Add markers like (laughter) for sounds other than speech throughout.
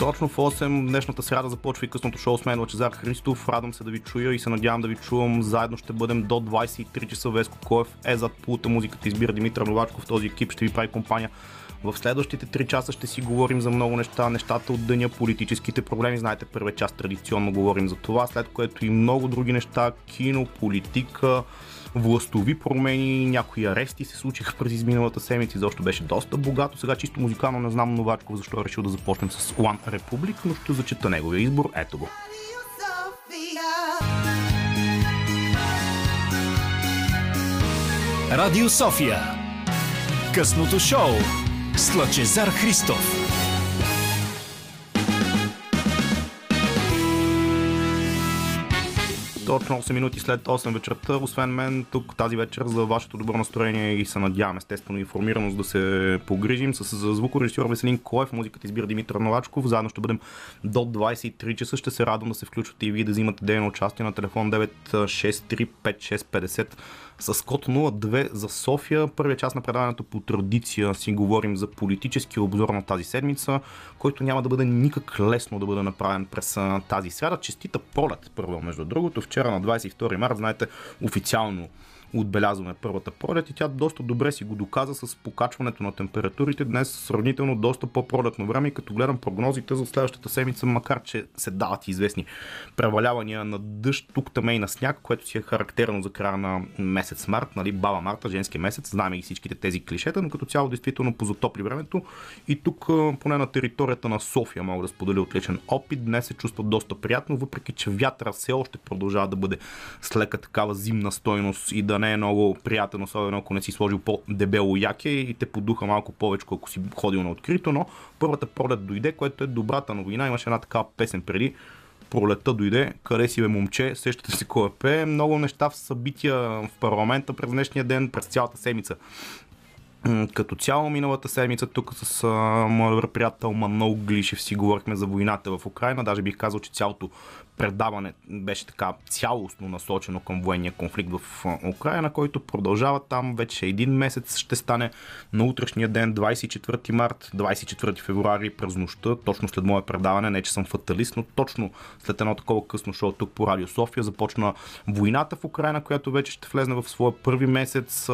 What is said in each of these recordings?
Точно в 8 днешната сряда започва и късното шоу с мен Лачезар Христов. Радвам се да ви чуя и се надявам да ви чувам. Заедно ще бъдем до 23 часа. Веско Коев е зад пулта музиката. Избира Димитър Новачков. Този екип ще ви прави компания в следващите 3 часа ще си говорим за много неща, нещата от деня, политическите проблеми. Знаете, първият част традиционно говорим за това, след което и много други неща, кино, политика, властови промени, някои арести се случиха през изминалата седмица, защо беше доста богато. Сега чисто музикално не знам Новачков защо е решил да започнем с One Republic, но ще зачета неговия избор. Ето го. Радио София. Късното шоу с Лъчезар Христов. Точно 8 минути след 8 вечерта, освен мен, тук тази вечер за вашето добро настроение и се надявам естествено информираност да се погрижим с звукорежисьор Веселин Коев, музиката избира Димитър Новачков. Заедно ще бъдем до 23 часа. Ще се радвам да се включвате и вие да взимате дейно участие на телефон 9635650 с код 02 за София. Първия част на предаването по традиция си говорим за политически обзор на тази седмица, който няма да бъде никак лесно да бъде направен през тази сряда. Честита пролет, първо между другото. Вчера на 22 март, знаете, официално отбелязваме първата пролет и тя доста добре си го доказа с покачването на температурите. Днес сравнително доста по-пролетно време и като гледам прогнозите за следващата седмица, макар че се дават известни превалявания на дъжд, тук там и на сняг, което си е характерно за края на месец март, нали, баба Марта, женски месец, знаем и всичките тези клишета, но като цяло действително позатопли времето и тук поне на територията на София мога да споделя отличен опит. Днес се чувства доста приятно, въпреки че вятъра все още продължава да бъде с лека такава зимна стойност и да не е много приятен, особено ако не си сложил по-дебело яке и те подуха малко повече, ако си ходил на открито, но първата пролет дойде, което е добрата новина. Имаше една такава песен преди, пролета дойде, къде си бе момче, сещате си кой е пе. Много неща в събития в парламента през днешния ден, през цялата седмица. Като цяло миналата седмица тук с моят добър приятел Манол Глишев си говорихме за войната в Украина. Даже бих казал, че цялото предаване беше така цялостно насочено към военния конфликт в Украина, който продължава там вече един месец. Ще стане на утрешния ден, 24 март, 24 февруари през нощта, точно след мое предаване. Не, че съм фаталист, но точно след едно такова късно шоу тук по Радио София започна войната в Украина, която вече ще влезне в своя първи месец.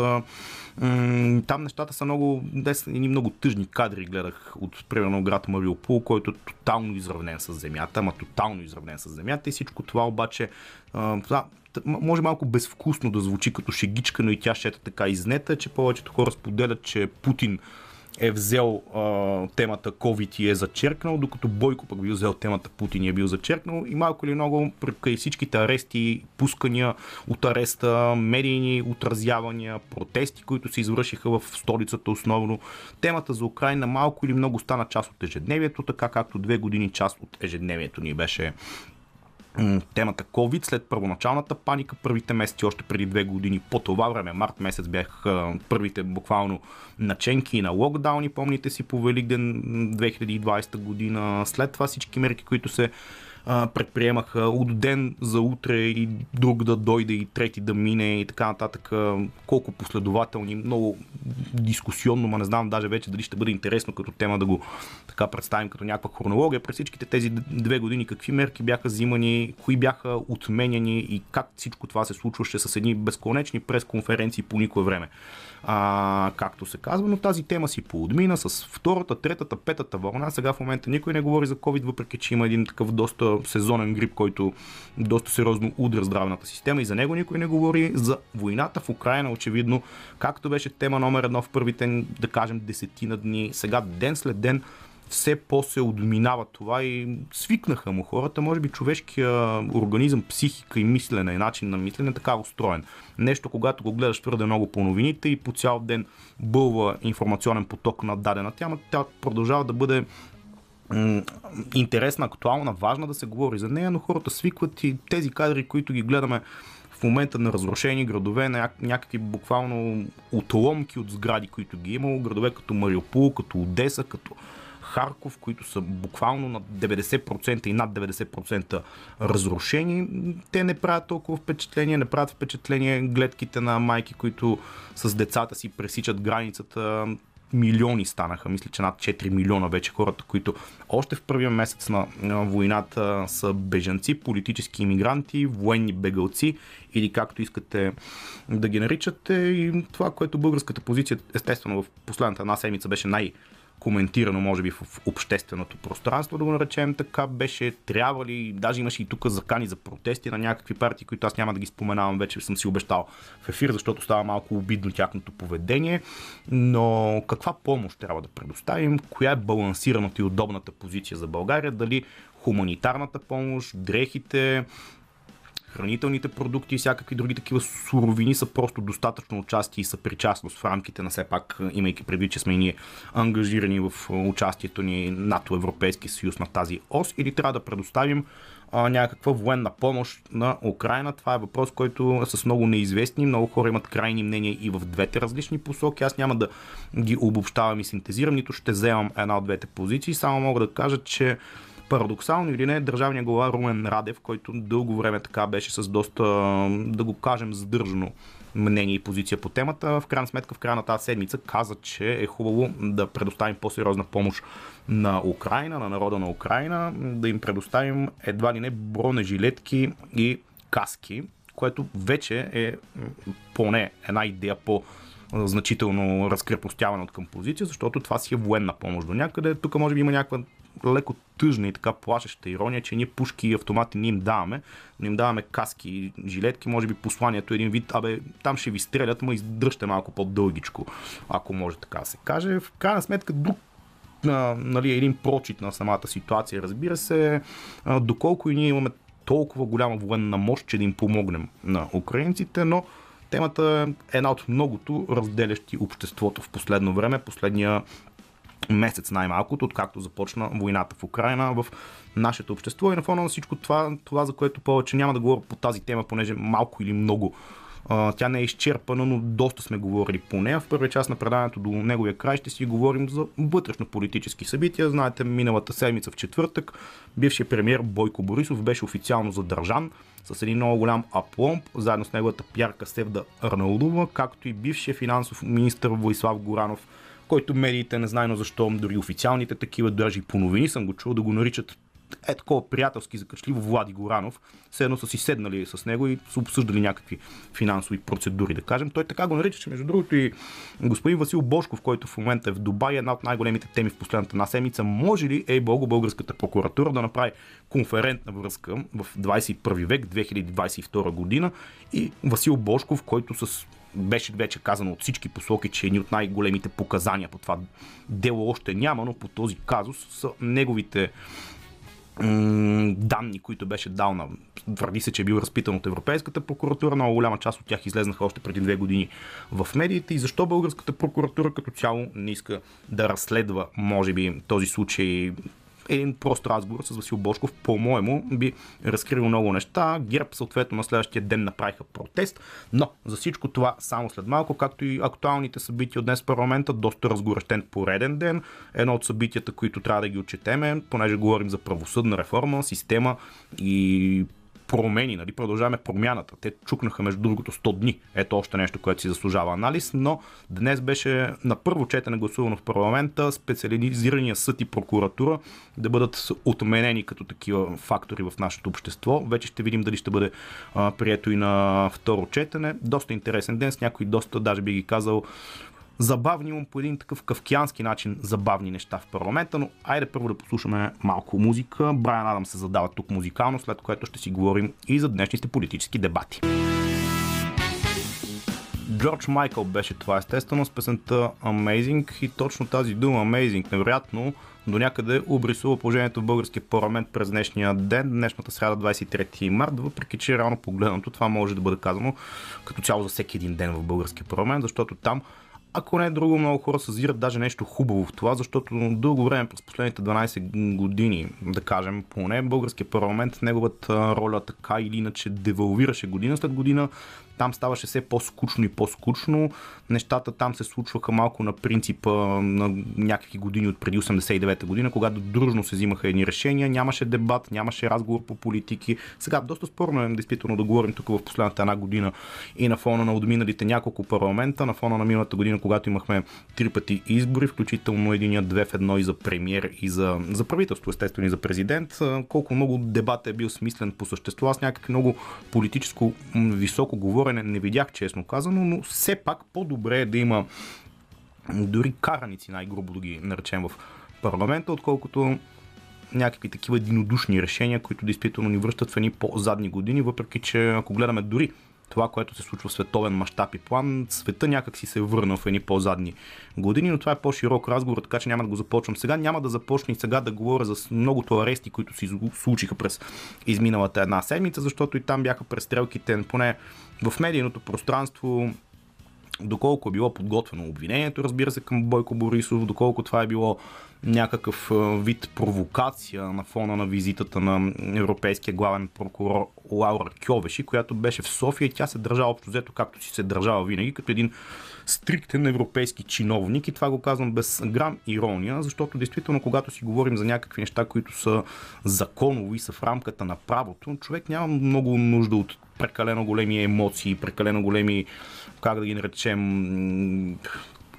Там нещата са много, едни много тъжни кадри гледах от примерно град Мариупол, който е тотално изравнен с земята, ама тотално изравнен с земята. И всичко това обаче а, може малко безвкусно да звучи като шегичка, но и тя ще е така изнета, че повечето хора споделят, че Путин е взел а, темата COVID и е зачеркнал, докато Бойко пък бил взел темата Путин и е бил зачеркнал и малко или много при всичките арести, пускания от ареста, медийни отразявания, протести, които се извършиха в столицата основно. Темата за Украина малко или много стана част от ежедневието, така както две години част от ежедневието ни беше темата COVID след първоначалната паника, първите месеци още преди две години. По това време, март месец, бях първите буквално наченки на локдауни, помните си по Великден 2020 година. След това всички мерки, които се предприемаха от ден за утре и друг да дойде и трети да мине и така нататък. Колко последователни, много дискусионно, ма не знам даже вече дали ще бъде интересно като тема да го така представим като някаква хронология. През всичките тези две години какви мерки бяха взимани, кои бяха отменяни и как всичко това се случваше с едни безконечни пресконференции по никое време а, както се казва, но тази тема си поотмина с втората, третата, петата вълна. Сега в момента никой не говори за COVID, въпреки че има един такъв доста сезонен грип, който доста сериозно удря здравната система и за него никой не говори. За войната в Украина, очевидно, както беше тема номер едно в първите, да кажем, десетина дни, сега ден след ден все по-се отминава това и свикнаха му хората. Може би човешкия организъм, психика и мислене и начин на мислене е така устроен. Нещо, когато го гледаш твърде много по новините и по цял ден бълва информационен поток на дадена тема, тя продължава да бъде интересна, актуална, важна да се говори за нея, но хората свикват и тези кадри, които ги гледаме в момента на разрушени градове, на някакви буквално отломки от сгради, които ги е имало, градове като Мариупол, като Одеса, като Харков, които са буквално на 90% и над 90% разрушени, те не правят толкова впечатление, не правят впечатление гледките на майки, които с децата си пресичат границата милиони станаха. Мисля, че над 4 милиона вече хората, които още в първия месец на войната са бежанци, политически иммигранти, военни бегалци или както искате да ги наричате. И това, което българската позиция, естествено, в последната една седмица беше най- коментирано, може би, в общественото пространство, да го наречем така, беше трябва ли, даже имаше и тук закани за протести на някакви партии, които аз няма да ги споменавам, вече съм си обещал в ефир, защото става малко обидно тяхното поведение, но каква помощ трябва да предоставим, коя е балансираната и удобната позиция за България, дали хуманитарната помощ, дрехите, хранителните продукти и всякакви други такива суровини са просто достатъчно участие и са причастност в рамките на все пак, имайки предвид, че сме ние ангажирани в участието ни НАТО Европейски съюз на тази ос или трябва да предоставим а, някаква военна помощ на Украина. Това е въпрос, който е с много неизвестни. Много хора имат крайни мнения и в двете различни посоки. Аз няма да ги обобщавам и синтезирам, нито ще вземам една от двете позиции. Само мога да кажа, че Парадоксално или не, държавния глава Румен Радев, който дълго време така беше с доста, да го кажем, задържано мнение и позиция по темата, в крайна сметка в края на тази седмица каза, че е хубаво да предоставим по-сериозна помощ на Украина, на народа на Украина, да им предоставим едва ли не бронежилетки и каски, което вече е поне една идея по значително разкрепостяване от към позиция, защото това си е военна помощ до някъде. Тук може би има някаква леко тъжна и така плашеща ирония, че ние пушки и автомати не им даваме, но им даваме каски и жилетки, може би посланието е един вид, абе, там ще ви стрелят, ма издръжте малко по-дългичко, ако може така се каже. В крайна сметка, друг нали, един прочит на самата ситуация, разбира се, доколко и ние имаме толкова голяма военна мощ, че да им помогнем на украинците, но темата е една от многото разделящи обществото в последно време. Последния месец най-малкото, откакто започна войната в Украина в нашето общество и на фона на всичко това, това за което повече няма да говоря по тази тема, понеже малко или много тя не е изчерпана, но доста сме говорили по нея. В първия част на предаването до неговия край ще си говорим за вътрешно-политически събития. Знаете, миналата седмица в четвъртък бившият премьер Бойко Борисов беше официално задържан с един много голям апломб, заедно с неговата пярка Севда Арнаудова, както и бившия финансов министр Владислав Горанов който медиите, не знайно защо, дори официалните такива, даже и по новини съм го чул да го наричат е такова приятелски закачливо Влади Горанов, все едно са си седнали с него и са обсъждали някакви финансови процедури, да кажем. Той така го нарича, че между другото и господин Васил Бошков, който в момента е в Дубай, една от най-големите теми в последната една седмица. Може ли, ей Бого, българската прокуратура да направи конферентна връзка в 21 век, 2022 година и Васил Бошков, който с беше вече казано от всички посоки, че едни от най-големите показания по това дело още няма, но по този казус са неговите данни, които беше дал на... Твърди се, че е бил разпитан от Европейската прокуратура. Много голяма част от тях излезнаха още преди две години в медиите. И защо българската прокуратура като цяло не иска да разследва, може би, този случай един прост разговор с Васил Бошков, по-моему, би разкрил много неща. ГЕРБ съответно на следващия ден направиха протест, но за всичко това само след малко, както и актуалните събития от днес в парламента, доста разгорещен пореден ден. Едно от събитията, които трябва да ги отчетеме, понеже говорим за правосъдна реформа, система и промени, нали, продължаваме промяната. Те чукнаха между другото 100 дни. Ето още нещо, което си заслужава анализ, но днес беше на първо четене гласувано в парламента специализирания съд и прокуратура да бъдат отменени като такива фактори в нашето общество. Вече ще видим дали ще бъде а, прието и на второ четене. Доста интересен ден с някои доста, даже би ги казал, забавни, имам по един такъв кавкиански начин забавни неща в парламента, но айде първо да послушаме малко музика. Брайан Адам се задава тук музикално, след което ще си говорим и за днешните политически дебати. Джордж Майкъл беше това естествено с песента Amazing и точно тази дума Amazing невероятно до някъде обрисува положението в българския парламент през днешния ден, днешната среда 23 март, въпреки че реално погледнато това може да бъде казано като цяло за всеки един ден в българския парламент, защото там ако не е друго, много хора съзират даже нещо хубаво в това, защото дълго време през последните 12 години, да кажем, поне българския парламент, неговата роля така или иначе девалвираше година след година. Там ставаше все по-скучно и по-скучно. Нещата там се случваха малко на принципа на някакви години от преди 89-та година, когато дружно се взимаха едни решения, нямаше дебат, нямаше разговор по политики. Сега доста спорно е действително да говорим тук в последната една година и на фона на отминалите няколко парламента, на фона на миналата година, когато имахме три пъти избори, включително единия две в едно и за премьер и за, за правителство, естествено и за президент. Колко много дебат е бил смислен по същество. Аз някак много политическо високо говорене не видях, честно казано, но все пак по-добре е да има дори караници, най-грубо да ги наречем в парламента, отколкото някакви такива единодушни решения, които действително ни връщат в едни по-задни години, въпреки че ако гледаме дори това, което се случва в световен мащаб и план, света някак си се върна в едни по-задни години, но това е по-широк разговор, така че няма да го започвам сега. Няма да започна и сега да говоря за многото арести, които се случиха през изминалата една седмица, защото и там бяха престрелките, поне в медийното пространство, доколко е било подготвено обвинението, разбира се, към Бойко Борисов, доколко това е било някакъв вид провокация на фона на визитата на европейския главен прокурор Лаура Кьовеши, която беше в София и тя се държава общо взето както си се държава винаги, като един стриктен европейски чиновник. И това го казвам без грам ирония, защото действително когато си говорим за някакви неща, които са законови, са в рамката на правото, човек няма много нужда от прекалено големи емоции, прекалено големи, как да ги наречем,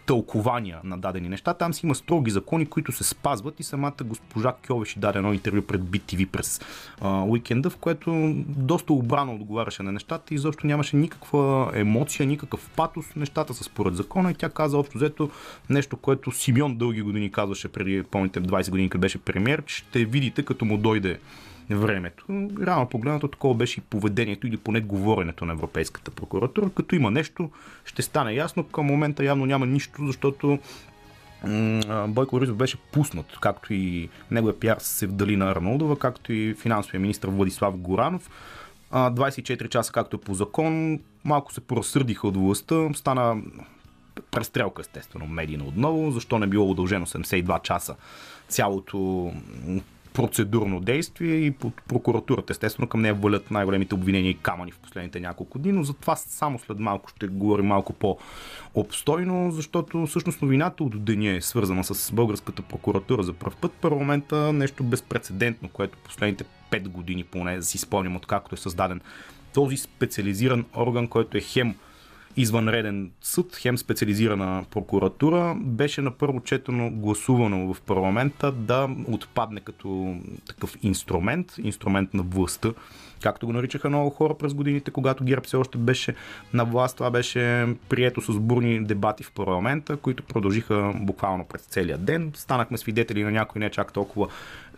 тълкования на дадени неща. Там си има строги закони, които се спазват и самата госпожа Кьовеши даде едно интервю пред BTV през а, уикенда, в което доста обрано отговаряше на нещата и защо нямаше никаква емоция, никакъв патос. Нещата са според закона и тя каза общо взето нещо, което Симеон дълги години казваше преди, помните, 20 години, като беше премьер, ще видите като му дойде времето. Рано погледнато такова беше и поведението или поне говоренето на Европейската прокуратура. Като има нещо, ще стане ясно. Към момента явно няма нищо, защото Бойко Борисов беше пуснат, както и неговия пиар Севдалина Арнолдова, както и финансовия министр Владислав Горанов. 24 часа, както е по закон, малко се поразсърдиха от властта, стана престрелка, естествено, медийно отново, защо не било удължено 72 часа цялото процедурно действие и под прокуратурата. Естествено, към нея валят най-големите обвинения и камъни в последните няколко дни, но за това само след малко ще говорим малко по-обстойно, защото всъщност новината от деня е свързана с българската прокуратура за първ път. Парламента нещо безпредседентно, което последните 5 години поне си спомням откакто е създаден този специализиран орган, който е хем извънреден съд, хем специализирана прокуратура, беше на първо четено гласувано в парламента да отпадне като такъв инструмент, инструмент на властта, както го наричаха много хора през годините, когато ГЕРБ все още беше на власт. Това беше прието с бурни дебати в парламента, които продължиха буквално през целия ден. Станахме свидетели на някои не чак толкова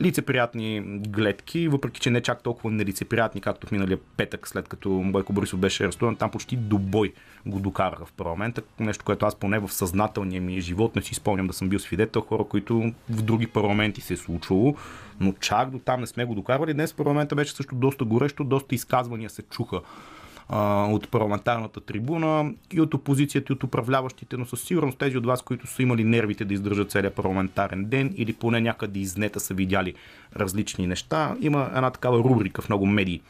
лицеприятни гледки, въпреки че не чак толкова нелицеприятни, както в миналия петък, след като Бойко Борисов беше арестуван. Там почти до бой го докараха в парламента. Нещо, което аз поне в съзнателния ми живот не си спомням да съм бил свидетел. Хора, които в други парламенти се е случвало, но чак до там не сме го докарвали. Днес парламента беше също доста горещо, доста изказвания се чуха от парламентарната трибуна и от опозицията и от управляващите, но със сигурност тези от вас, които са имали нервите да издържат целият парламентарен ден или поне някъде изнета са видяли различни неща. Има една такава рубрика в много медии.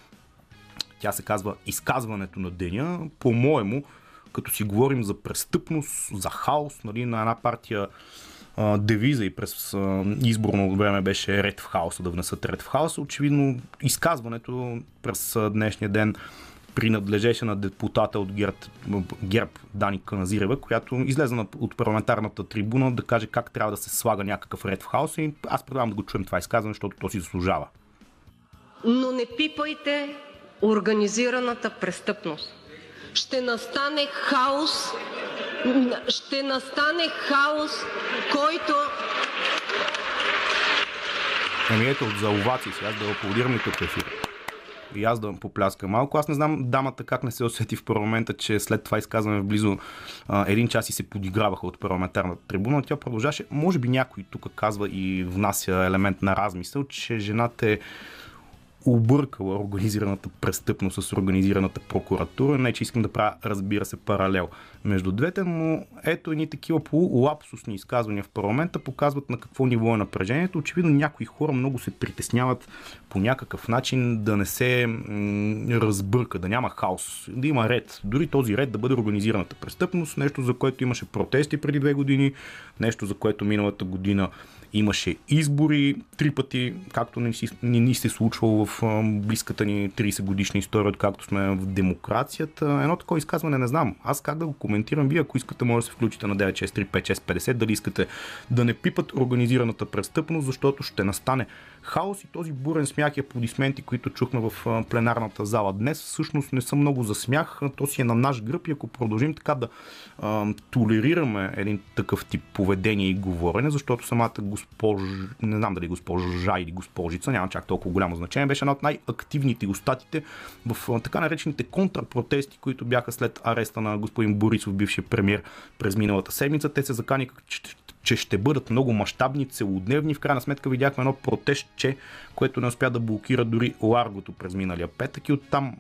Тя се казва Изказването на деня. По-моему, като си говорим за престъпност, за хаос, нали, на една партия девиза и през изборно време беше ред в хаоса, да внесат ред в хаоса. Очевидно, изказването през днешния ден принадлежеше на депутата от ГЕРБ, ГЕРБ Дани Каназирева, която излезе от парламентарната трибуна да каже как трябва да се слага някакъв ред в хаоса и аз предлагам да го чуем това изказване, защото то си заслужава. Но не пипайте организираната престъпност. Ще настане хаос, ще настане хаос, който Ами ето, за овации сега, да аплодирам и тук в ефир. И аз да попляска малко. Аз не знам дамата как не се усети в парламента, че след това изказване в близо а, един час и се подиграваха от парламентарната трибуна. Тя продължаше. Може би някой тук казва и внася елемент на размисъл, че жената е объркала организираната престъпност с организираната прокуратура. Не, че искам да правя, разбира се, паралел между двете, но ето едни такива полулапсусни изказвания в парламента показват на какво ниво е напрежението. Очевидно някои хора много се притесняват по някакъв начин да не се разбърка, да няма хаос, да има ред. Дори този ред да бъде организираната престъпност, нещо за което имаше протести преди две години, нещо за което миналата година Имаше избори три пъти, както не, си, не ни се случвало в близката ни 30 годишна история, откакто сме в демокрацията. Едно такова изказване не знам. Аз как да го коментирам? Вие, ако искате, може да се включите на 9635650, дали искате да не пипат организираната престъпност, защото ще настане хаос и този бурен смях и аплодисменти, които чухме в пленарната зала днес, всъщност не са много за смях. То си е на наш гръб и ако продължим така да а, толерираме един такъв тип поведение и говорене, защото самата госпожа, не знам дали госпожа или госпожица, няма чак толкова голямо значение, беше една от най-активните остатите в така наречените контрпротести, които бяха след ареста на господин Борисов, бившия премьер през миналата седмица. Те се заканиха, че ще бъдат много мащабни, целодневни. В крайна сметка видяхме едно протестче, което не успя да блокира дори Ларгото през миналия петък и оттам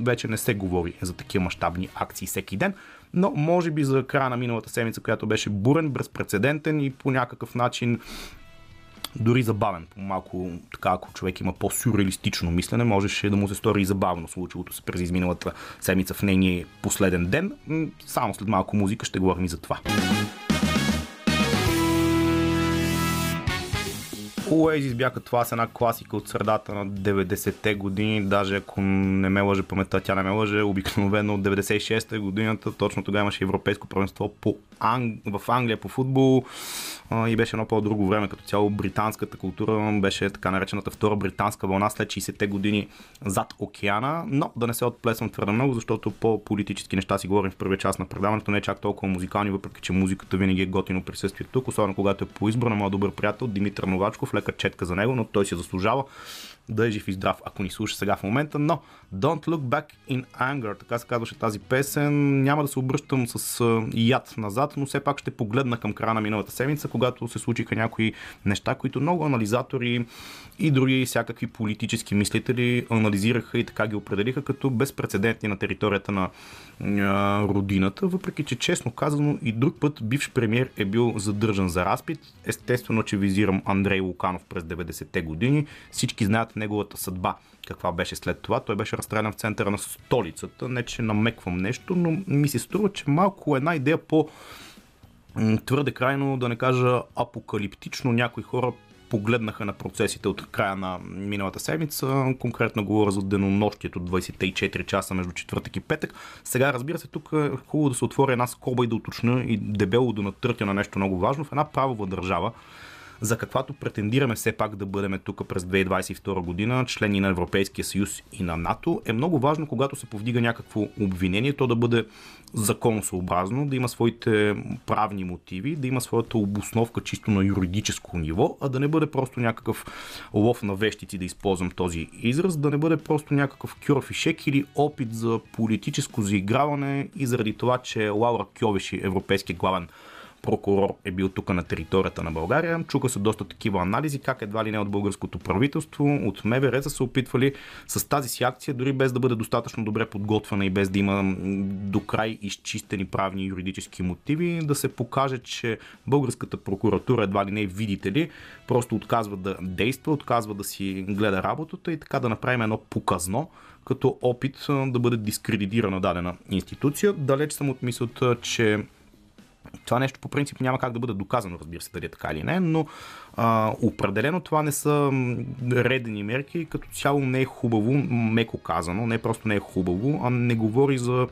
вече не се говори за такива мащабни акции всеки ден. Но може би за края на миналата седмица, която беше бурен, безпредседентен и по някакъв начин дори забавен. Малко така, ако човек има по-сюрреалистично мислене, можеше да му се стори и забавно случилото се през изминалата седмица в нейния последен ден. Само след малко музика ще говорим и за това. Oasis бяха това с една класика от средата на 90-те години, даже ако не ме лъже паметта, тя не ме лъже, обикновено от 96-та годината, точно тогава имаше европейско правенство по Анг... в Англия по футбол. И беше едно по-друго време. Като цяло британската култура беше така наречената втора британска вълна след 60-те години зад океана, но да не се отплесвам твърде много, защото по политически неща си говорим в първия част на предаването, не е чак толкова музикални, въпреки че музиката винаги е готино присъствие тук, особено когато е по избор на моят добър приятел Димитър Новачков, лека четка за него, но той си заслужава да е жив и здрав, ако ни слуша сега в момента, но Don't Look Back in Anger, така се казваше тази песен. Няма да се обръщам с яд назад, но все пак ще погледна към края на миналата седмица, когато се случиха някои неща, които много анализатори и други всякакви политически мислители анализираха и така ги определиха като безпредседентни на територията на родината, въпреки че честно казано и друг път бивш премьер е бил задържан за разпит. Естествено, че визирам Андрей Луканов през 90-те години. Всички знаят неговата съдба каква беше след това. Той беше разстрелян в центъра на столицата. Не, че намеквам нещо, но ми се струва, че малко една идея по твърде крайно, да не кажа апокалиптично, някои хора погледнаха на процесите от края на миналата седмица. Конкретно говоря за денонощието от 24 часа между четвъртък и петък. Сега, разбира се, тук е хубаво да се отвори една скоба и да уточня и дебело да натъртя на нещо много важно. В една правова държава за каквато претендираме все пак да бъдем тук през 2022 година, члени на Европейския съюз и на НАТО, е много важно, когато се повдига някакво обвинение, то да бъде законосъобразно, да има своите правни мотиви, да има своята обосновка чисто на юридическо ниво, а да не бъде просто някакъв лов на вещици, да използвам този израз, да не бъде просто някакъв кюрфишек или опит за политическо заиграване и заради това, че Лаура Кьовеши, европейски главен прокурор е бил тук на територията на България. Чука се доста такива анализи, как едва ли не от българското правителство, от МВР са се опитвали с тази си акция, дори без да бъде достатъчно добре подготвена и без да има до край изчистени правни и юридически мотиви, да се покаже, че българската прокуратура едва ли не, видите ли, просто отказва да действа, отказва да си гледа работата и така да направим едно показно, като опит да бъде дискредитирана дадена институция. Далеч съм от мисълта, че това нещо по принцип няма как да бъде доказано, разбира се, дали е така или не, но а, определено това не са редени мерки, като цяло не е хубаво, меко казано, не просто не е хубаво, а не говори за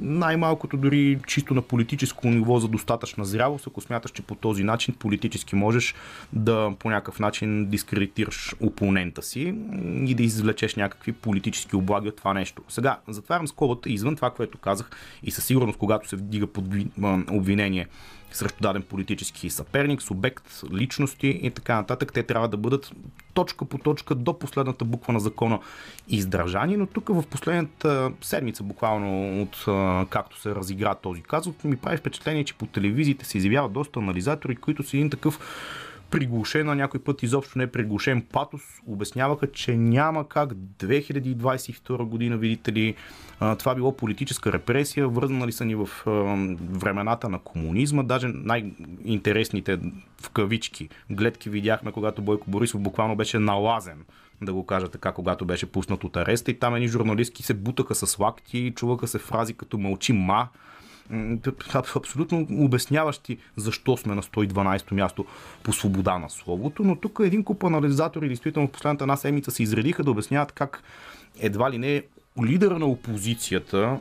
най-малкото дори чисто на политическо ниво за достатъчна зрялост, ако смяташ, че по този начин политически можеш да по някакъв начин дискредитираш опонента си и да извлечеш някакви политически облаги от това нещо. Сега, затварям скобата извън това, което казах и със сигурност, когато се вдига под обвинение срещу даден политически съперник, субект, личности и така нататък. Те трябва да бъдат точка по точка до последната буква на закона издържани, но тук в последната седмица, буквално от както се разигра този казус, ми прави впечатление, че по телевизиите се изявяват доста анализатори, които са един такъв приглушен, на някой път изобщо не приглушен. Патос, обясняваха, че няма как 2022 година, видите ли, това било политическа репресия, върнали са ни в времената на комунизма, даже най-интересните в кавички гледки видяхме, когато Бойко Борисов буквално беше налазен да го кажа така, когато беше пуснат от ареста. И там едни журналистки се бутаха с лакти, чуваха се фрази като мълчи ма, абсолютно обясняващи защо сме на 112-то място по свобода на словото, но тук един куп анализатори действително в последната една седмица се изредиха да обясняват как едва ли не лидера на опозицията,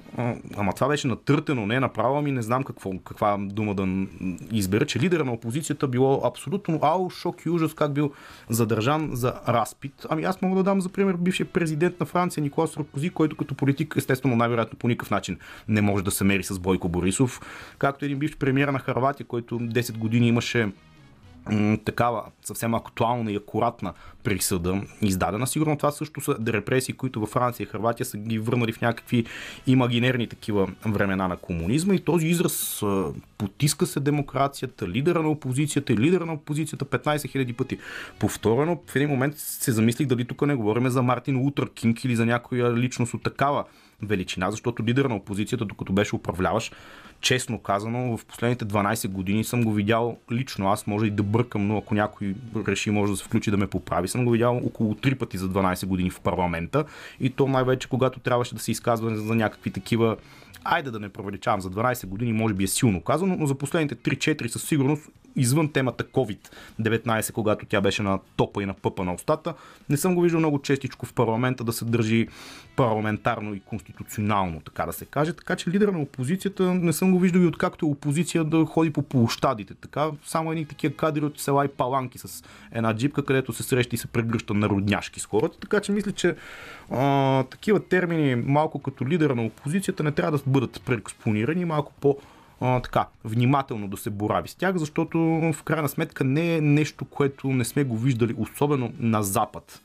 ама това беше натъртено, не направо, ми не знам какво, каква дума да избера, че лидера на опозицията било абсолютно ау, шок и ужас, как бил задържан за разпит. Ами аз мога да дам за пример бившия президент на Франция Никола Саркози, който като политик естествено най-вероятно по никакъв начин не може да се мери с Бойко Борисов, както един бивш премьер на Харватия, който 10 години имаше такава съвсем актуална и акуратна присъда издадена. Сигурно това също са репресии, които във Франция и Харватия са ги върнали в някакви имагинерни такива времена на комунизма и този израз потиска се демокрацията, лидера на опозицията и лидера на опозицията 15 000 пъти. Повторено в един момент се замислих дали тук не говорим за Мартин Лутър Кинг или за някоя личност от такава величина, защото лидер на опозицията, докато беше управляваш, честно казано, в последните 12 години съм го видял лично. Аз може и да бъркам, но ако някой реши, може да се включи да ме поправи. Съм го видял около 3 пъти за 12 години в парламента и то най-вече когато трябваше да се изказва за някакви такива айде да не провеличавам, за 12 години може би е силно казано, но за последните 3-4 със сигурност извън темата COVID-19, когато тя беше на топа и на пъпа на устата, не съм го виждал много честичко в парламента да се държи парламентарно и конституционално, така да се каже. Така че лидера на опозицията не съм го виждал и откакто е опозиция да ходи по площадите. Така, само едни такива кадри от села и паланки с една джипка, където се среща и се прегръща на родняшки с хората. Така че мисля, че а, такива термини, малко като лидера на опозицията, не трябва да бъдат преекспонирани, малко по- а, така, внимателно да се борави с тях, защото в крайна сметка не е нещо, което не сме го виждали, особено на Запад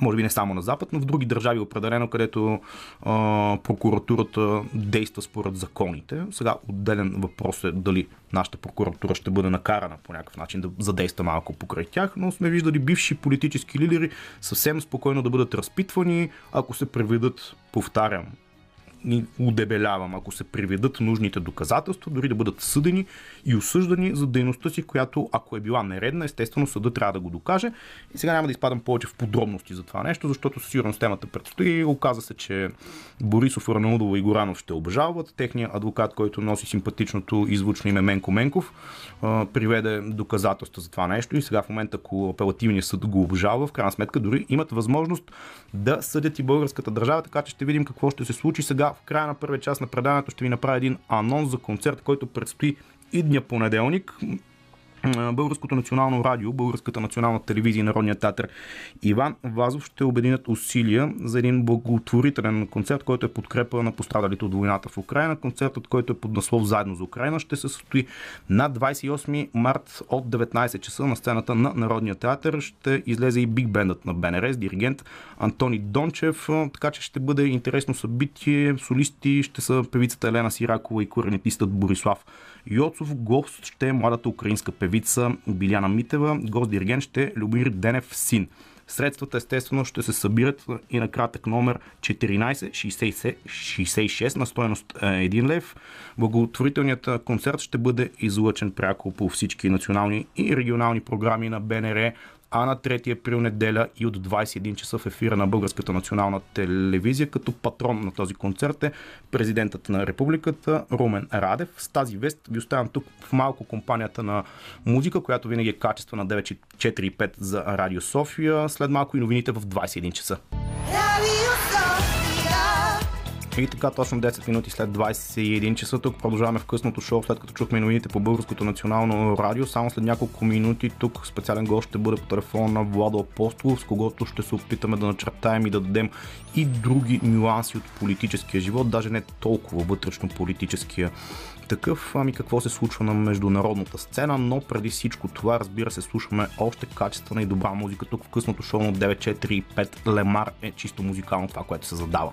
може би не само на Запад, но в други държави определено, където а, прокуратурата действа според законите. Сега отделен въпрос е дали нашата прокуратура ще бъде накарана по някакъв начин да задейства малко покрай тях, но сме виждали бивши политически лидери съвсем спокойно да бъдат разпитвани, ако се преведат, повтарям, удебелявам, ако се приведат нужните доказателства, дори да бъдат съдени и осъждани за дейността си, която ако е била нередна, естествено съда трябва да го докаже. И сега няма да изпадам повече в подробности за това нещо, защото със сигурност темата предстои. Оказа се, че Борисов, Ранаудова и Горанов ще обжалват. Техният адвокат, който носи симпатичното извучно име Менко Менков, приведе доказателства за това нещо и сега в момента, ако апелативният съд го обжалва, в крайна сметка дори имат възможност да съдят и българската държава, така че ще видим какво ще се случи сега в края на първия част на предаването ще ви направя един анонс за концерт, който предстои идния понеделник. Българското национално радио, Българската национална телевизия и Народния театър Иван Вазов ще обединят усилия за един благотворителен концерт, който е подкрепа на пострадалите от войната в Украина. Концертът, който е под наслов Заедно за Украина, ще се състои на 28 март от 19 часа на сцената на Народния театър. Ще излезе и биг бендът на БНР диригент Антони Дончев, така че ще бъде интересно събитие. Солисти ще са певицата Елена Сиракова и коренетистът Борислав Йоцов. Гост ще е младата украинска певица Биляна Митева. Гост диригент ще е Любир Денев Син. Средствата естествено ще се събират и на кратък номер 1466 на стоеност 1 лев. Благотворителният концерт ще бъде излъчен пряко по всички национални и регионални програми на БНР а на 3 април неделя и от 21 часа в ефира на Българската национална телевизия. Като патрон на този концерт е президентът на републиката Румен Радев. С тази вест ви оставям тук в малко компанията на музика, която винаги е качество на 9.4.5 за Радио София. След малко и новините в 21 часа. И така, точно 10 минути след 21 часа тук продължаваме в късното шоу, след като чухме новините по Българското национално радио. Само след няколко минути тук специален гост ще бъде по телефона на Владо Апостолов, с когото ще се опитаме да начертаем и да дадем и други нюанси от политическия живот, даже не толкова вътрешно политическия такъв, ами какво се случва на международната сцена, но преди всичко това, разбира се, слушаме още качествена и добра музика тук в късното шоу на 945 Лемар е чисто музикално това, което се задава.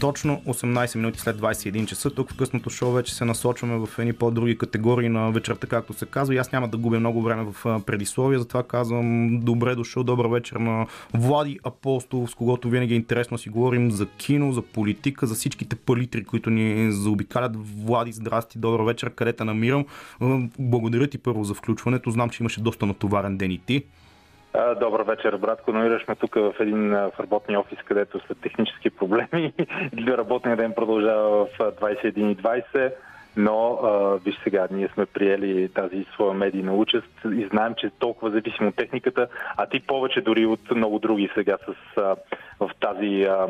Точно 18 минути след 21 часа, тук в късното шоу вече се насочваме в едни по-други категории на вечерта, както се казва. И аз няма да губя много време в предисловие, затова казвам добре дошъл, добър вечер на Влади Апостол, с когото винаги е интересно си говорим за кино, за политика, за всичките палитри, които ни заобикалят. Влади, здрасти, добър вечер, къде те намирам. Благодаря ти първо за включването. Знам, че имаше доста натоварен ден и ти. Добър вечер, братко. Намираш ме тук в един в работния офис, където след технически проблеми (laughs) работния ден продължава в 21.20. Но виж сега, ние сме приели тази своя медийна участ и знаем, че толкова зависимо от техниката, а ти повече дори от много други сега с, а, в тази а,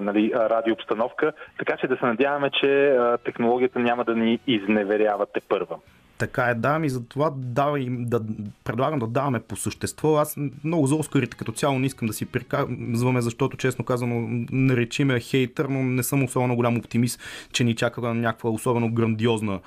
нали, радиообстановка. Така че да се надяваме, че а, технологията няма да ни изневерява те първа. Така е, да, и затова давай, да, предлагам да даваме по същество. Аз много за Оскарите като цяло не искам да си приказваме, защото честно казано наречиме хейтър, но не съм особено голям оптимист, че ни чака някаква особено грандиозна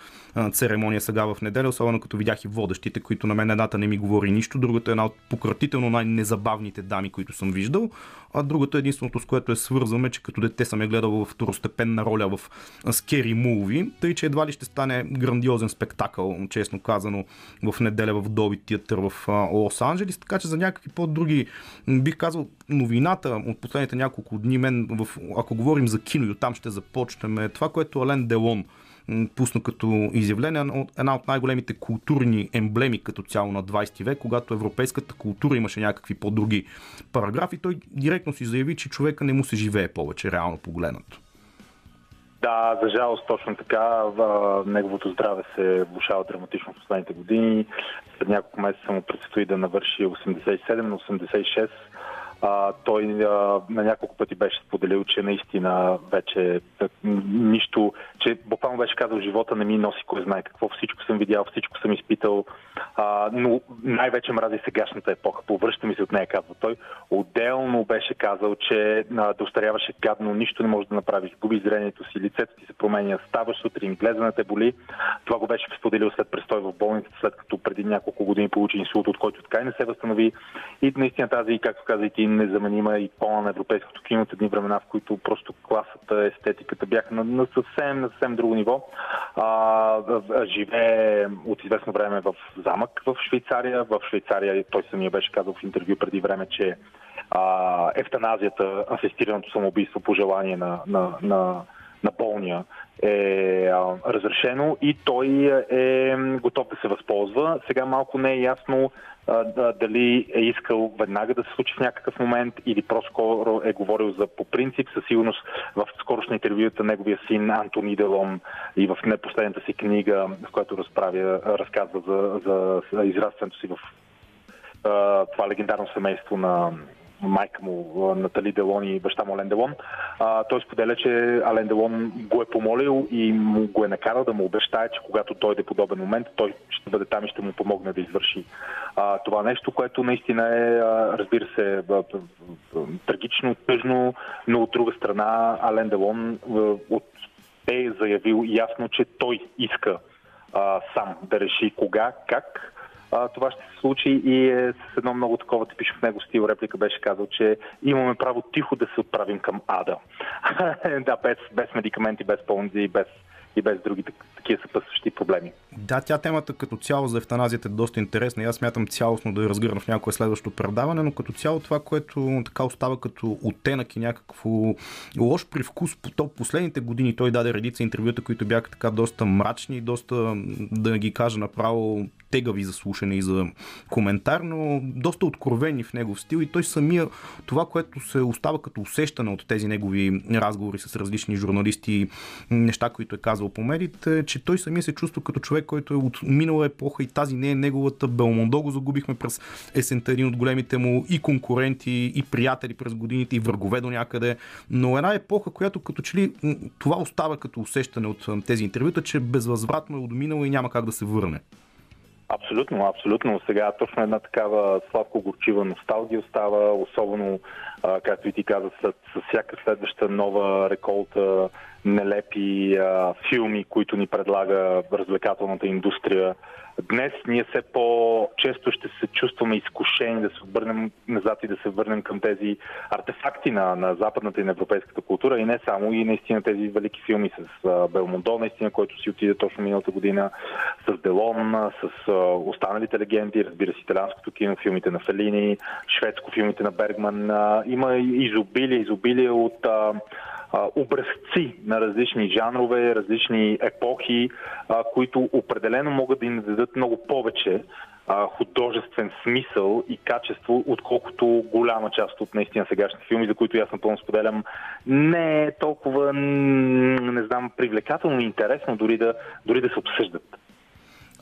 церемония сега в неделя, особено като видях и водещите, които на мен едната не ми говори нищо, другата е една от пократително най-незабавните дами, които съм виждал, а другата е единственото, с което е свързваме, че като дете съм я гледал в второстепенна роля в Scary Movie, тъй че едва ли ще стане грандиозен спектакъл, честно казано, в неделя в Доби театър в Лос Анджелис, така че за някакви по-други, бих казал, новината от последните няколко дни, мен, в, ако говорим за кино и оттам ще започнем, е това, което Ален Делон пусна като изявление, една от най-големите културни емблеми като цяло на 20 век, когато европейската култура имаше някакви по-други параграфи, той директно си заяви, че човека не му се живее повече, реално погледнато. Да, за жалост точно така. Неговото здраве се влушава драматично в последните години. След няколко месеца му предстои да навърши 87 на 86 а, той а, на няколко пъти беше споделил, че наистина вече нищо, че буквално беше казал, живота не ми носи кой знае какво, всичко съм видял, всичко съм изпитал, а, но най-вече мрази сегашната епоха, повръща ми се от нея, казва той. Отделно беше казал, че а, да устаряваше гадно, нищо не може да направиш, губи зрението си, лицето ти се променя, ставаш сутрин, глезена те боли. Това го беше споделил след престой в болницата, след като преди няколко години получи инсулт, от който така и не се възстанови. И наистина тази, както каза и ти, незаменима икона на европейското кино от едни времена, в които просто класата, естетиката бяха на, на съвсем, на съвсем друго ниво. А, живее от известно време в замък в Швейцария. В Швейцария той самия беше казал в интервю преди време, че а, ефтаназията, асистираното самоубийство по желание на, на, на на болния е а, разрешено и той е готов да се възползва. Сега малко не е ясно да, дали е искал веднага да се случи в някакъв момент или по-скоро е говорил за по принцип. Със сигурност в скорошни интервюта неговия син Антони Делон и в непоследната си книга, в която разправя, разказва за, за израстването си в това легендарно семейство на майка му Натали Делон и баща му Ален Делон. А, той споделя, че Ален Делон го е помолил и му го е накарал да му обещае, че когато дойде подобен момент, той ще бъде там и ще му помогне да извърши а, това нещо, което наистина е, разбира се, трагично, тъжно, но от друга страна Ален Делон от е заявил ясно, че той иска а, сам да реши кога, как това ще се случи и е с едно много такова типично в него стил реплика беше казал, че имаме право тихо да се отправим към ада. (laughs) да, без, без медикаменти, без ползи, без и без други такива съпътстващи проблеми. Да, тя темата като цяло за евтаназията е доста интересна и аз смятам цялостно да я разгърна в някое следващо предаване, но като цяло това, което така остава като оттенък и някакво лош привкус, то последните години той даде редица интервюта, които бяха така доста мрачни, доста, да ги кажа направо, тегави за слушане и за коментар, но доста откровени в негов стил и той самия, това, което се остава като усещане от тези негови разговори с различни журналисти, неща, които е казал по медиите, че той самия се чувства като човек, който е от минала епоха и тази не е неговата. Белмондо го загубихме през есента, един от големите му и конкуренти, и приятели през годините, и врагове до някъде. Но една епоха, която като че ли това остава като усещане от тези интервюта, че безвъзвратно е отминала и няма как да се върне. Абсолютно, абсолютно. Сега точно една такава сладко-горчива носталгия остава, особено, както и ти каза, с, с всяка следваща нова реколта нелепи а, филми, които ни предлага развлекателната индустрия. Днес ние все по-често ще се чувстваме изкушени да се обърнем назад и да се върнем към тези артефакти на, на западната и на европейската култура и не само, и наистина тези велики филми с а, Белмондо, наистина, който си отиде точно миналата година, с Делон, с а, останалите легенди, разбира се, италианското кино, филмите на Фелини, шведско филмите на Бергман. А, има изобилие, изобилие от а, образци на различни жанрове, различни епохи, които определено могат да им дадат много повече художествен смисъл и качество, отколкото голяма част от наистина сегашни филми, за които аз напълно споделям, не е толкова, не знам, привлекателно и интересно дори да, дори да се обсъждат.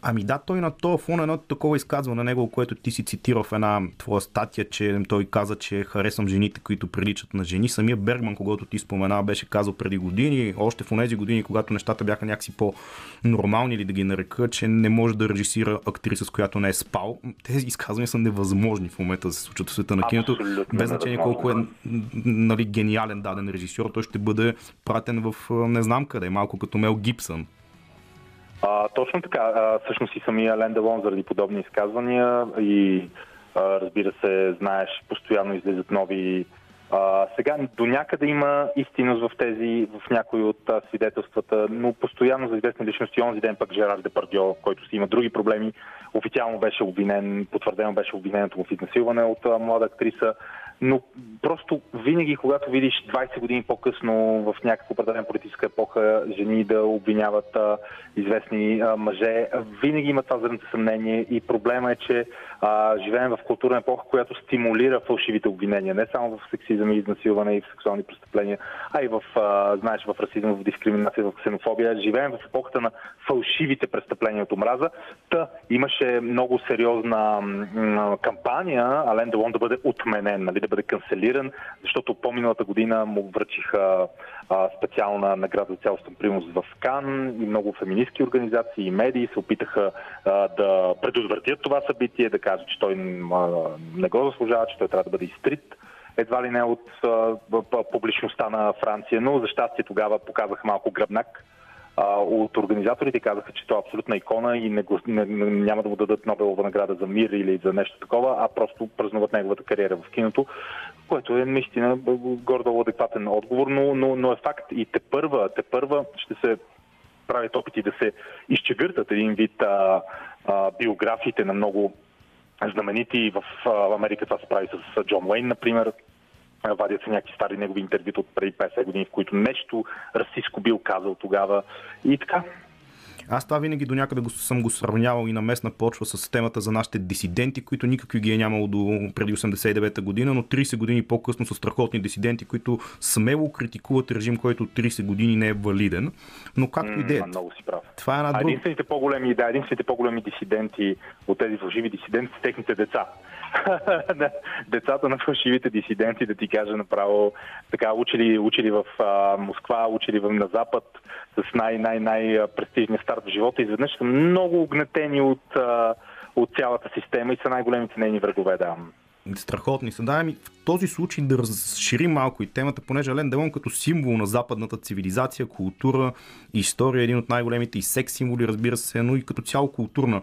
Ами да, той на този фон едно такова изказване на него, което ти си цитирал в една твоя статия, че той каза, че харесвам жените, които приличат на жени. Самия Бергман, когато ти спомена, беше казал преди години, още в тези години, когато нещата бяха някакси по-нормални или да ги нарека, че не може да режисира актриса, с която не е спал. Тези изказвания са невъзможни в момента да се случат в света на киното. Без значение колко е нали, гениален даден режисьор, той ще бъде пратен в не знам къде, малко като Мел Гибсън а, точно така. А, всъщност и самия Лен Делон заради подобни изказвания и а, разбира се, знаеш, постоянно излизат нови. А, сега до някъде има истинност в тези, в някои от а, свидетелствата, но постоянно за известни личности, онзи ден пък Жерар Депардио, който си има други проблеми, официално беше обвинен, потвърдено беше обвинението му в изнасилване от а, млада актриса но просто винаги, когато видиш 20 години по-късно в някаква определена политическа епоха жени да обвиняват а, известни а, мъже, винаги има това зърнато съмнение и проблема е, че а, живеем в културна епоха, която стимулира фалшивите обвинения, не само в сексизъм и изнасилване и в сексуални престъпления, а и в, а, знаеш, в расизъм, в дискриминация, в ксенофобия. Живеем в епохата на фалшивите престъпления от омраза. Та имаше много сериозна м- кампания Ален Делон да бъде отменен, нали, да бъде канцелиран, защото по-миналата година му връчиха а, специална награда за цялостен принос в Кан и много феминистки организации и медии се опитаха а, да предотвратят това събитие, да кажат, че той не го заслужава, че той трябва да бъде изтрит. Едва ли не от публичността на Франция, но за щастие тогава показах малко гръбнак от организаторите казаха, че това е абсолютна икона и не го, не, няма да му дадат Нобелова награда за мир или за нещо такова, а просто празнуват неговата кариера в киното, което е наистина гордо адекватен отговор, но, но, но е факт. И те първа, те първа ще се правят опити да се изчегъртат един вид а, а, биографиите на много знаменити в Америка това се прави с Джон Уейн, например, Вадят се някакви стари негови интервюта от преди 50 години, в които нещо расистско бил казал тогава. И така, аз това винаги до някъде го, съм го сравнявал и на местна почва с темата за нашите дисиденти, които никакви ги е нямало до преди 89-та година, но 30 години по-късно са страхотни дисиденти, които смело критикуват режим, който 30 години не е валиден. Но както и да е. Много си прав. Това е една друга. Единствените по-големи, да, единствените по-големи дисиденти от тези фалшиви дисиденти са техните деца. (laughs) Децата на фалшивите дисиденти, да ти кажа направо, така учили, учили в а, Москва, учили в, на Запад с най-най-най-престижния старт в живота, изведнъж са много огнетени от, а, от цялата система и са най-големите нейни врагове, да. Страхотни са. Да, ми в този случай да разширим малко и темата, понеже Лен Делон като символ на западната цивилизация, култура, история, един от най-големите и секс символи, разбира се, но и като цяло културна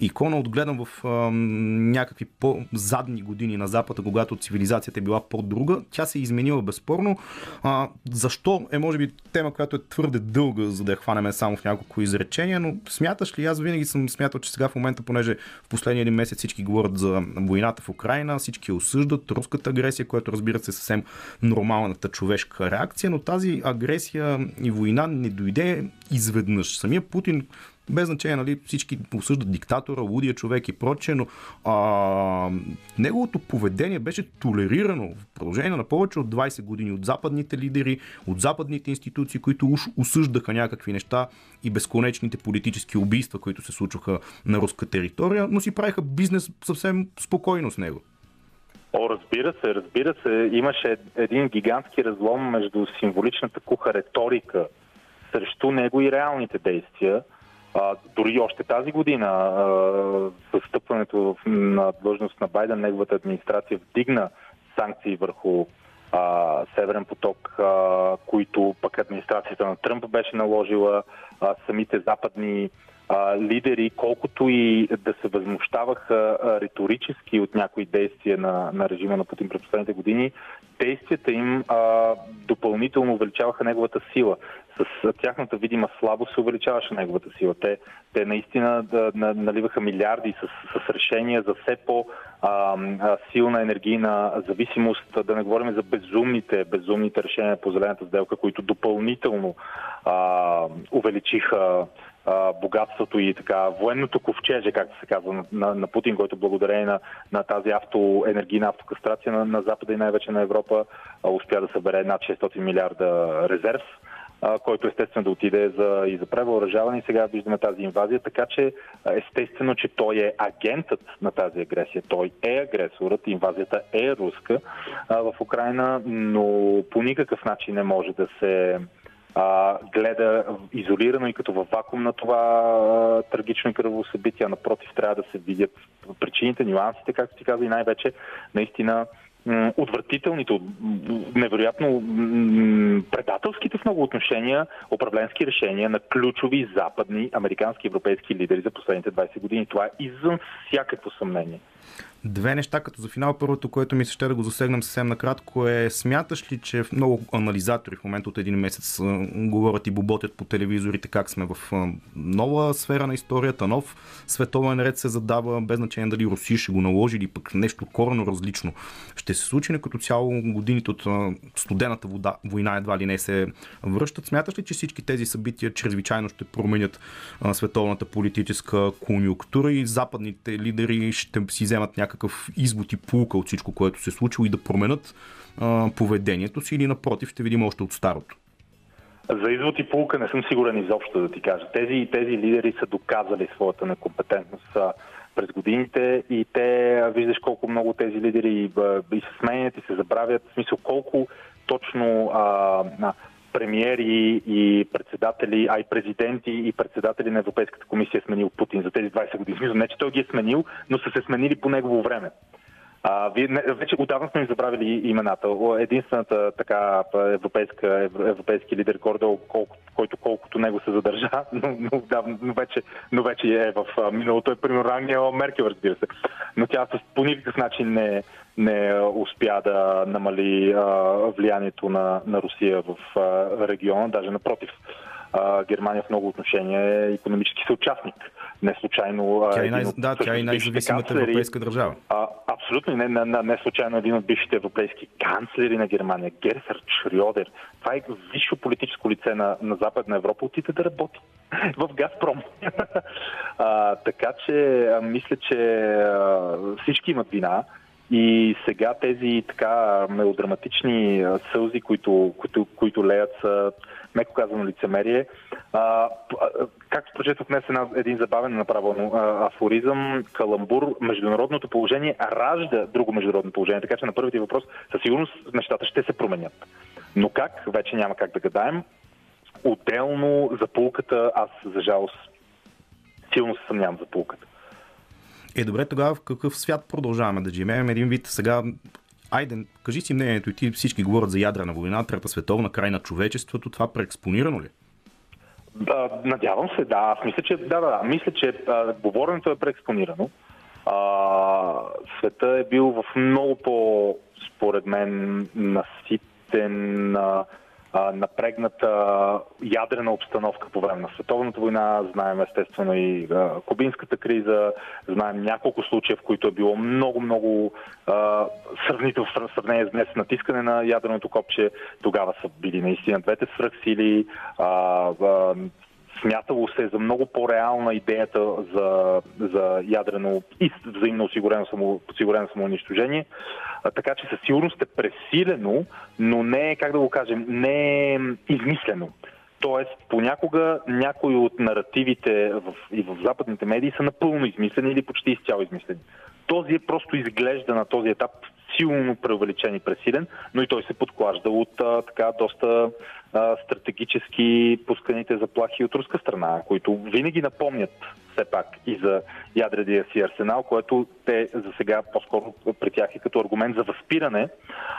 икона, отгледан в а, някакви по-задни години на Запада, когато цивилизацията е била по-друга. Тя се е изменила безспорно. А, защо е, може би, тема, която е твърде дълга, за да я хванеме само в няколко изречения, но смяташ ли, аз винаги съм смятал, че сега в момента, понеже в последния един месец всички говорят за войната в Украина, всички осъждат руската агресия, което разбира се е съвсем нормалната човешка реакция, но тази агресия и война не дойде изведнъж. Самия Путин без значение, нали, всички осъждат диктатора, лудия човек и прочее, но а, неговото поведение беше толерирано в продължение на повече от 20 години от западните лидери, от западните институции, които уж осъждаха някакви неща и безконечните политически убийства, които се случваха на руска територия, но си правиха бизнес съвсем спокойно с него. О, разбира се, разбира се. Имаше един гигантски разлом между символичната куха риторика срещу него и реалните действия. А, дори още тази година, с стъпването на длъжност на Байден, неговата администрация вдигна санкции върху а, Северен поток, а, които пък администрацията на Тръмп беше наложила, а, самите западни а, лидери, колкото и да се възмущаваха риторически от някои действия на, на режима на Путин през последните години, действията им а, допълнително увеличаваха неговата сила. С тяхната видима слабост се увеличаваше неговата сила. Те, те наистина да, на, наливаха милиарди с, с решения за все по-силна енергийна зависимост, да не говорим за безумните, безумните решения по зелената сделка, които допълнително а, увеличиха богатството и така военното ковчеже, както се казва, на, на, на Путин, който благодарение на, на тази автоенергийна автокастрация на, на Запада и най-вече на Европа а, успя да събере над 600 милиарда резерв а, който естествено да отиде за, и за превъоръжаване и сега виждаме тази инвазия, така че естествено, че той е агентът на тази агресия. Той е агресорът, инвазията е руска а, в Украина, но по никакъв начин не може да се а, гледа изолирано и като във вакуум на това а, трагично и кръво събитие. Напротив, трябва да се видят причините, нюансите, както ти каза, и най-вече наистина отвратителните, невероятно предателските в много отношения управленски решения на ключови западни, американски европейски лидери за последните 20 години. Това е извън всякакво съмнение. Две неща като за финал. Първото, което ми се ще да го засегнем съвсем накратко е смяташ ли, че много анализатори в момента от един месец говорят и боботят по телевизорите как сме в нова сфера на историята, нов световен ред се задава, без значение дали Русия ще го наложи или пък нещо корено различно. Ще се случи не като цяло годините от студената вода, война едва ли не се връщат. Смяташ ли, че всички тези събития чрезвичайно ще променят световната политическа конюнктура и западните лидери ще си вземат някакъв някакъв извод и полука от всичко, което се е случило и да променят а, поведението си или напротив ще видим още от старото? За извод и полука не съм сигурен изобщо да ти кажа. Тези, тези лидери са доказали своята некомпетентност през годините и те, виждаш колко много тези лидери и, и се сменят и се забравят, в смисъл колко точно а, премиери и председатели, а и президенти и председатели на Европейската комисия е сменил Путин за тези 20 години. Не, че той ги е сменил, но са се сменили по негово време. А, вие, не, вече отдавна сме забравили имената. Единствената така европейска, европейски лидер Гордо, който колкото него се задържа, (laughs) но, но, да, но, вече, но вече е в миналото. Е примерно Ангела Меркел, разбира се. Но тя с, по никакъв начин не, не успя да намали а, влиянието на, на Русия в а, региона. Даже напротив, а, Германия в много отношения е економически съучастник. Не случайно. Тя е, най- да, тя е най-зависимата европейска държава. А, абсолютно. Не, не, не случайно един от бившите европейски канцлери на Германия, Герхард Шрьодер. Това е висше политическо лице на, на Западна Европа. Отиде да работи (laughs) в Газпром. (laughs) а, така че а, мисля, че а, всички имат вина. И сега тези така мелодраматични сълзи, които, които, които леят, са меко казано лицемерие. А, както прочетох днес един забавен направо афоризъм, каламбур, международното положение ражда друго международно положение. Така че на първите въпрос със сигурност нещата ще се променят. Но как? Вече няма как да гадаем. Отделно за полуката аз, за жалост, силно се съмнявам за полуката. Е, добре, тогава в какъв свят продължаваме да живеем? Един вид сега Айде, кажи си мнението и ти всички говорят за ядрена война, Трета световна, край на човечеството. Това преекспонирано ли? Да, надявам се, да. Аз мисля, че да, да, мисля, че а, говоренето е преекспонирано. А, света е бил в много по, според мен, наситен, а, напрегната ядрена обстановка по време на Световната война. Знаем естествено и кубинската криза, знаем няколко случая, в които е било много-много сравнително в сравнение с днес натискане на ядреното копче. Тогава са били наистина двете свръхсили. Смятало се за много по-реална идеята за, за ядрено и взаимно осигурено, само, осигурено самоунищожение. Така че със сигурност е пресилено, но не е, как да го кажем, не е измислено. Тоест, понякога някои от наративите в, и в западните медии са напълно измислени или почти изцяло измислени. Този е просто изглежда на този етап силно преувеличен и пресилен, но и той се подклажда от а, така доста а, стратегически пусканите заплахи от руска страна, които винаги напомнят все пак и за ядрения си арсенал, което те за сега по-скоро при тях е като аргумент за възпиране,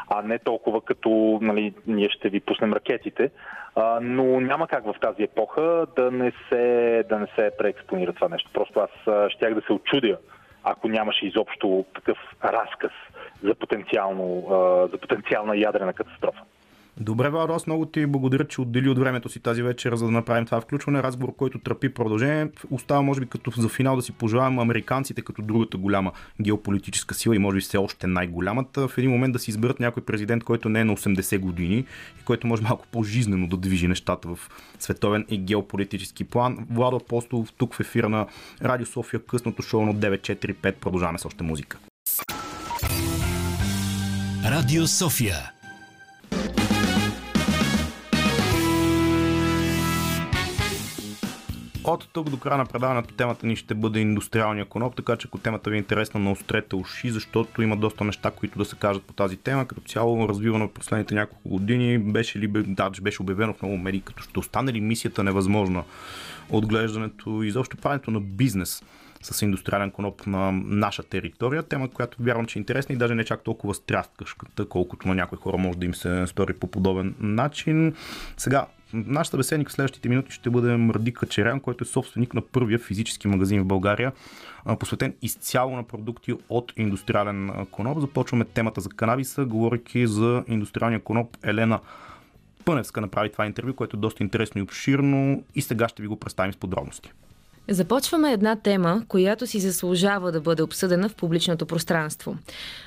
а не толкова като нали, ние ще ви пуснем ракетите. А, но няма как в тази епоха да не се, да не се преекспонира това нещо. Просто аз щях да се очудя, ако нямаше изобщо такъв разказ за, потенциално, за потенциална ядрена катастрофа. Добре, Валро, аз много ти благодаря, че отдели от времето си тази вечер, за да направим това включване. Разговор, който тръпи продължение. Остава, може би, като за финал да си пожелаем американците като другата голяма геополитическа сила и може би все още най-голямата. В един момент да си изберат някой президент, който не е на 80 години и който може малко по-жизнено да движи нещата в световен и геополитически план. Владо Апостолов тук в ефира на Радио София, късното шоу на 945. Продължаваме с още музика. Радио София От тук до края на предаването темата ни ще бъде индустриалния коноп, така че ако темата ви е интересна, на острете уши, защото има доста неща, които да се кажат по тази тема. Като цяло, развивано в последните няколко години, беше ли, да, беше обявено в много медии, като ще остане ли мисията невъзможна отглеждането и изобщо правенето на бизнес с индустриален коноп на наша територия. Тема, която вярвам, че е интересна и даже не чак толкова стряскаща, колкото на някои хора може да им се стори по подобен начин. Сега, Нашата беседник в следващите минути ще бъде Мърди Качерян, който е собственик на първия физически магазин в България, посветен изцяло на продукти от индустриален коноп. Започваме темата за канабиса, говоряки за индустриалния коноп Елена Пъневска направи това интервю, което е доста интересно и обширно и сега ще ви го представим с подробности. Започваме една тема, която си заслужава да бъде обсъдена в публичното пространство.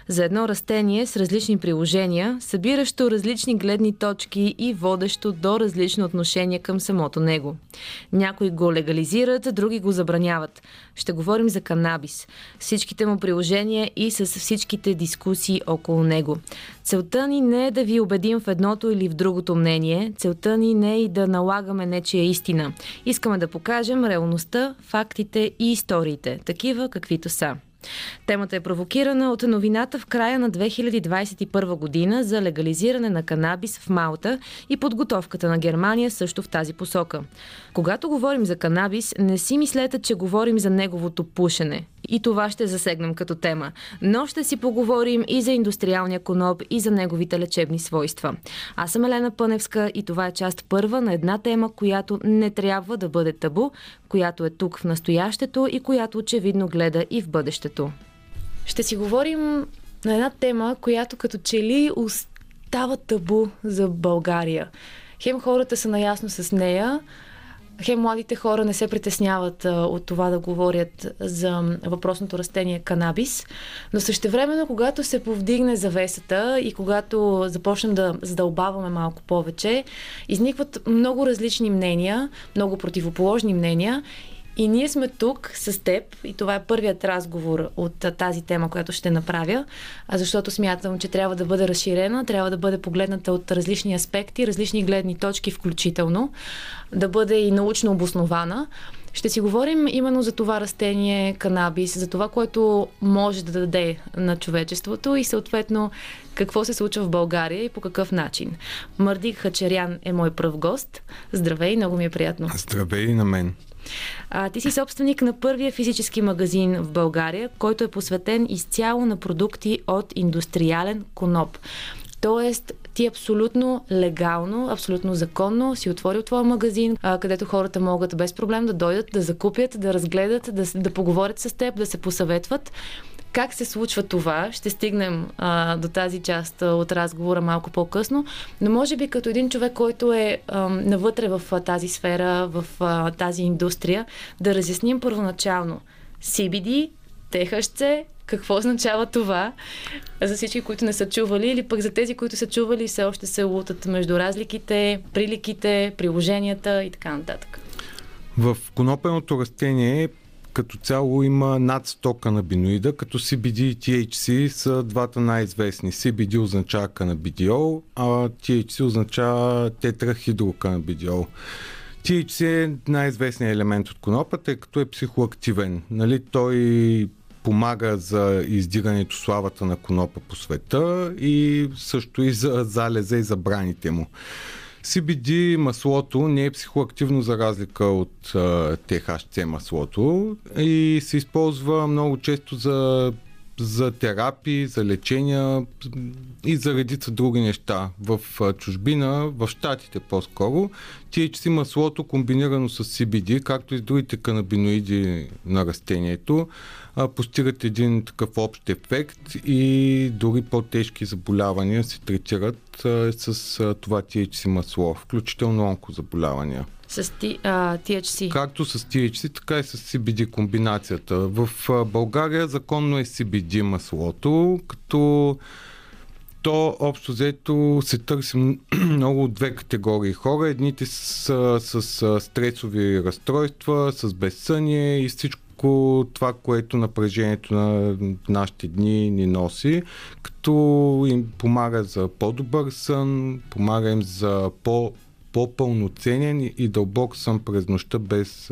За едно растение с различни приложения, събиращо различни гледни точки и водещо до различно отношение към самото него. Някои го легализират, други го забраняват. Ще говорим за канабис, всичките му приложения и с всичките дискусии около него. Целта ни не е да ви убедим в едното или в другото мнение. Целта ни не е и да налагаме нечия истина. Искаме да покажем реалността, фактите и историите, такива каквито са. Темата е провокирана от новината в края на 2021 година за легализиране на канабис в Малта и подготовката на Германия също в тази посока. Когато говорим за канабис, не си мислете, че говорим за неговото пушене. И това ще засегнем като тема. Но ще си поговорим и за индустриалния коноп, и за неговите лечебни свойства. Аз съм Елена Пъневска и това е част първа на една тема, която не трябва да бъде табу, която е тук в настоящето и която очевидно гледа и в бъдещето. Ще си говорим на една тема, която като че ли остава табу за България. Хем хората са наясно с нея, хем младите хора не се притесняват а, от това да говорят за въпросното растение канабис, но същевременно, когато се повдигне завесата и когато започнем да задълбаваме малко повече, изникват много различни мнения, много противоположни мнения и ние сме тук с теб и това е първият разговор от тази тема, която ще направя, защото смятам, че трябва да бъде разширена, трябва да бъде погледната от различни аспекти, различни гледни точки включително, да бъде и научно обоснована. Ще си говорим именно за това растение канабис, за това, което може да даде на човечеството и съответно какво се случва в България и по какъв начин. Мърдик Хачерян е мой пръв гост. Здравей, много ми е приятно. Здравей на мен. А, ти си собственик на първия физически магазин в България, който е посветен изцяло на продукти от индустриален коноп. Тоест, ти абсолютно легално, абсолютно законно си отворил твоя магазин, където хората могат без проблем да дойдат, да закупят, да разгледат, да, да поговорят с теб, да се посъветват. Как се случва това? Ще стигнем а, до тази част от разговора малко по-късно, но може би като един човек, който е а, навътре в а, тази сфера, в а, тази индустрия, да разясним първоначално CBD, THC, какво означава това за всички, които не са чували или пък за тези, които са чували все още се лутат между разликите, приликите, приложенията и така нататък. В конопеното растение като цяло има над 100 канабиноида, като CBD и THC са двата най-известни. CBD означава канабидиол, а THC означава тетрахидроканабидиол. THC е най-известният елемент от конопата, тъй като е психоактивен. Нали? Той помага за издигането славата на конопа по света и също и за залеза и забраните му. CBD маслото не е психоактивно за разлика от THC маслото и се използва много често за за терапии, за лечения и за редица други неща. В чужбина, в Штатите по-скоро, THC маслото комбинирано с CBD, както и с другите канабиноиди на растението, постигат един такъв общ ефект и дори по-тежки заболявания се третират с това THC масло, включително онкозаболявания. С THC. Както с THC, така и с CBD комбинацията. В България законно е CBD маслото, като то общо взето се търси (clears throat) много от две категории хора. Едните са с, с стресови разстройства, с безсъние и всичко това, което напрежението на нашите дни ни носи, като им помага за по-добър сън, помага им за по по-пълноценен и дълбок сън през нощта без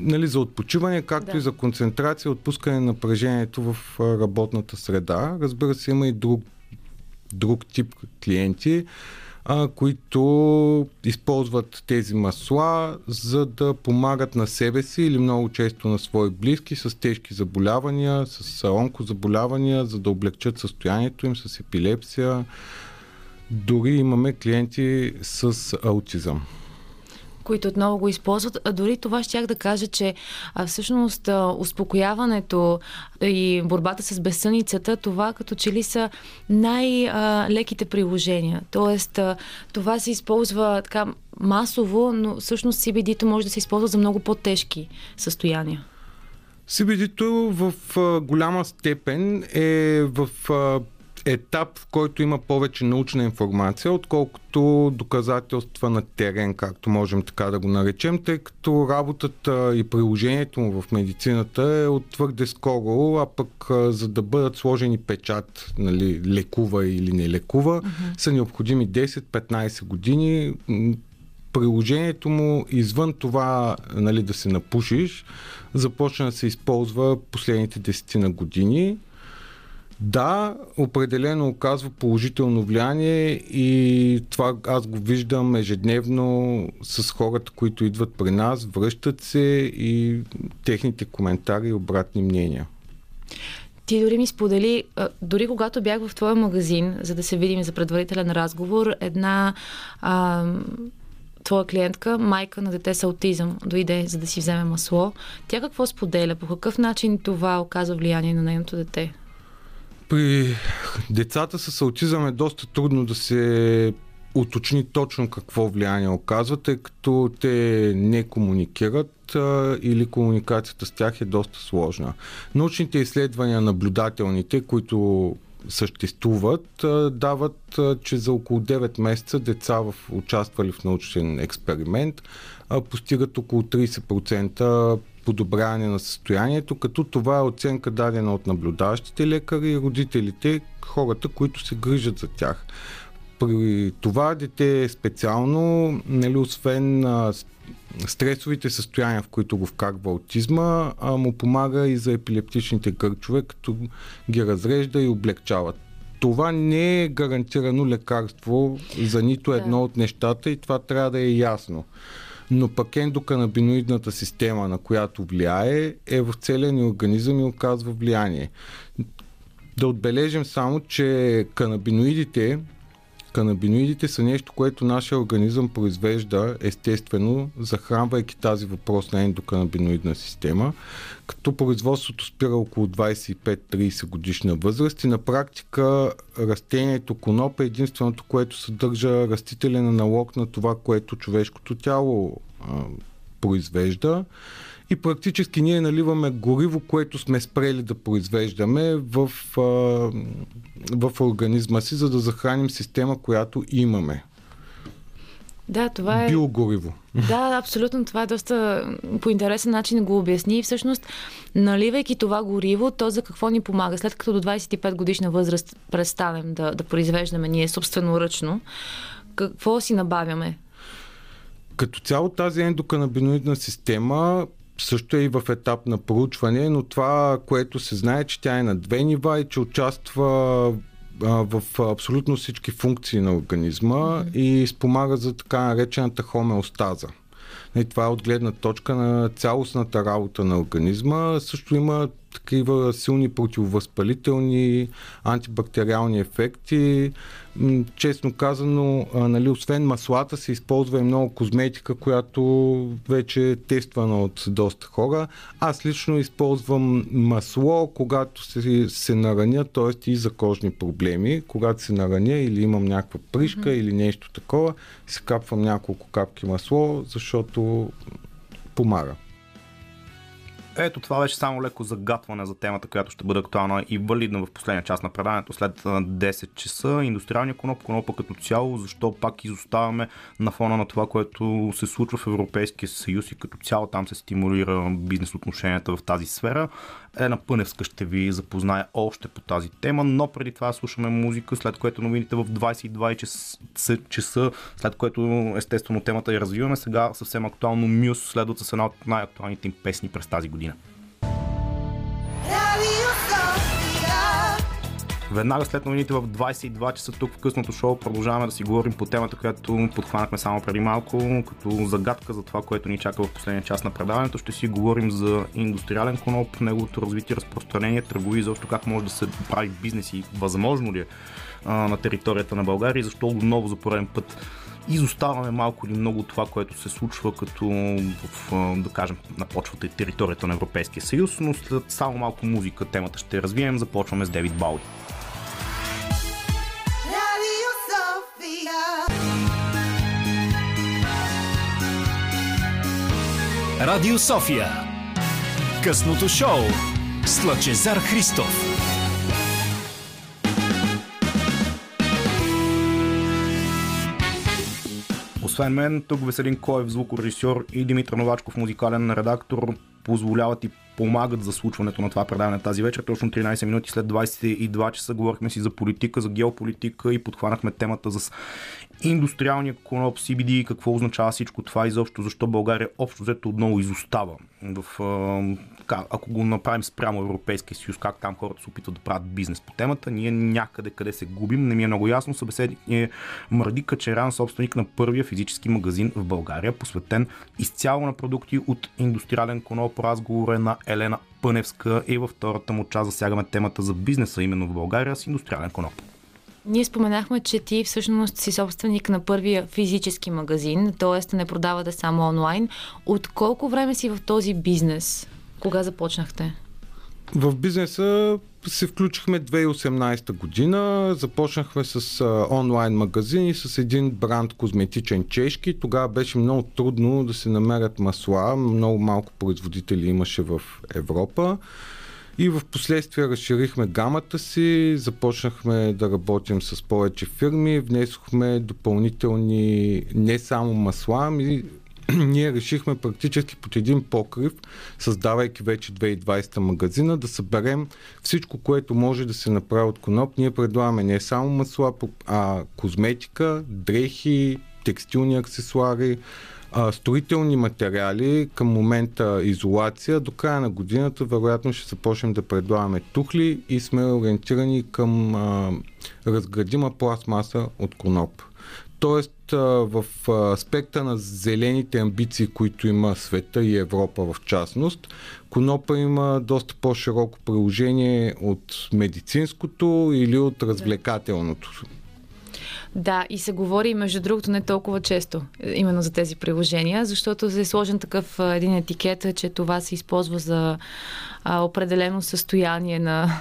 нали, за отпочиване, както да. и за концентрация, отпускане на напрежението в работната среда. Разбира се, има и друг, друг тип клиенти, а, които използват тези масла, за да помагат на себе си или много често на свои близки с тежки заболявания, с онкозаболявания, за да облегчат състоянието им с епилепсия, дори имаме клиенти с аутизъм които отново го използват. А дори това щях да кажа, че а, всъщност а, успокояването и борбата с безсъницата, това като че ли са най-леките приложения. Тоест, а, това се използва така масово, но всъщност CBD-то може да се използва за много по-тежки състояния. CBD-то в а, голяма степен е в а, етап, в който има повече научна информация, отколкото доказателства на терен, както можем така да го наречем, тъй като работата и приложението му в медицината е от твърде скоро, а пък за да бъдат сложени печат, нали, лекува или не лекува, uh-huh. са необходими 10-15 години. Приложението му извън това нали, да се напушиш, започна да се използва последните десетина години да, определено оказва положително влияние и това аз го виждам ежедневно с хората, които идват при нас, връщат се и техните коментари и обратни мнения. Ти дори ми сподели, дори когато бях в твоя магазин, за да се видим за предварителен разговор, една а, твоя клиентка, майка на дете с аутизъм, дойде за да си вземе масло. Тя какво споделя? По какъв начин това оказва влияние на нейното дете? При децата с аутизъм е доста трудно да се уточни точно какво влияние оказва, тъй като те не комуникират а, или комуникацията с тях е доста сложна. Научните изследвания, наблюдателните, които съществуват, дават, че за около 9 месеца деца в, участвали в научен експеримент а, постигат около 30% подобряване на състоянието, като това е оценка дадена от наблюдаващите лекари и родителите, хората, които се грижат за тях. При това дете специално, нали, освен а, стресовите състояния, в които го вкарва аутизма, а, му помага и за епилептичните гърчове, като ги разрежда и облегчава. Това не е гарантирано лекарство за нито едно от нещата и това трябва да е ясно но пък ендоканабиноидната система, на която влияе, е в целия ни организъм и оказва влияние. Да отбележим само, че канабиноидите Канабиноидите са нещо, което нашия организъм произвежда естествено, захранвайки тази въпрос на ендоканабиноидна система, като производството спира около 25-30 годишна възраст и на практика растението коноп е единственото, което съдържа растителен аналог на това, което човешкото тяло а, произвежда и практически ние наливаме гориво, което сме спрели да произвеждаме в, в организма си, за да захраним система, която имаме. Да, това е. Биогориво. Да, абсолютно. Това е доста по интересен начин го обясни. И всъщност, наливайки това гориво, то за какво ни помага? След като до 25 годишна възраст престанем да, да произвеждаме ние собственоръчно, какво си набавяме? Като цяло тази ендоканабиноидна система също е и в етап на проучване, но това, което се знае, че тя е на две нива и че участва в абсолютно всички функции на организма mm-hmm. и спомага за така наречената хомеостаза. И това е от гледна точка на цялостната работа на организма. Също има такива силни противовъзпалителни, антибактериални ефекти. Честно казано, нали, освен маслата се използва и много козметика, която вече е тествана от доста хора. Аз лично използвам масло, когато се, се нараня, т.е. и за кожни проблеми. Когато се нараня или имам някаква пришка mm-hmm. или нещо такова, се капвам няколко капки масло, защото помага. Ето това беше само леко загатване за темата, която ще бъде актуална и валидна в последния част на предаването след 10 часа. Индустриалния коноп, конопа като цяло, защо пак изоставаме на фона на това, което се случва в Европейския съюз и като цяло там се стимулира бизнес отношенията в тази сфера. Елена Пъневска ще ви запознае още по тази тема, но преди това слушаме музика, след което новините в 22 часа, часа след което естествено темата я развиваме. Сега съвсем актуално Мюс следват с една от най-актуалните им песни през тази година. Веднага след новините в 22 часа тук в късното шоу продължаваме да си говорим по темата, която подхванахме само преди малко, като загадка за това, което ни чака в последния част на предаването. Ще си говорим за индустриален коноп, неговото развитие, разпространение, търгови, защо как може да се прави бизнес и възможно ли е на територията на България и защо отново за пореден път изоставаме малко или много това, което се случва като в, да кажем, на почвата и територията на Европейския съюз, но след само малко музика темата ще развием. Започваме с Девид Бауи. Радио София. Късното шоу с Лъчезар Христов. Освен мен, тук Веселин Коев, звукорежисьор и Димитър Новачков, музикален редактор, позволяват и помагат за случването на това предаване тази вечер. Точно 13 минути след 22 часа говорихме си за политика, за геополитика и подхванахме темата за индустриалния коноп, CBD, какво означава всичко това и защо, защо България общо взето отново изостава в така, ако го направим спрямо Европейския съюз, как там хората се опитват да правят бизнес по темата, ние някъде къде се губим, не ми е много ясно. Събеседник е Мърди Качеран, собственик на първия физически магазин в България, посветен изцяло на продукти от индустриален коноп. Разговор е на Елена Пъневска и във втората му част засягаме темата за бизнеса именно в България с индустриален коноп. Ние споменахме, че ти всъщност си собственик на първия физически магазин, т.е. не продавате само онлайн. От колко време си в този бизнес? Кога започнахте? В бизнеса се включихме 2018 година. Започнахме с а, онлайн магазин и с един бранд козметичен чешки. Тогава беше много трудно да се намерят масла. Много малко производители имаше в Европа. И в последствие разширихме гамата си, започнахме да работим с повече фирми, внесохме допълнителни не само масла, ами (clears throat) ние решихме практически под един покрив, създавайки вече 2020 магазина, да съберем всичко, което може да се направи от коноп. Ние предлагаме не само масла, а козметика, дрехи, текстилни аксесуари, строителни материали, към момента изолация. До края на годината вероятно ще започнем да предлагаме тухли и сме ориентирани към разградима пластмаса от коноп. Тоест в аспекта на зелените амбиции, които има света и Европа в частност, конопа има доста по-широко приложение от медицинското или от развлекателното. Да, и се говори, между другото, не толкова често е, именно за тези приложения, защото е сложен такъв един етикет, че това се използва за а, определено състояние на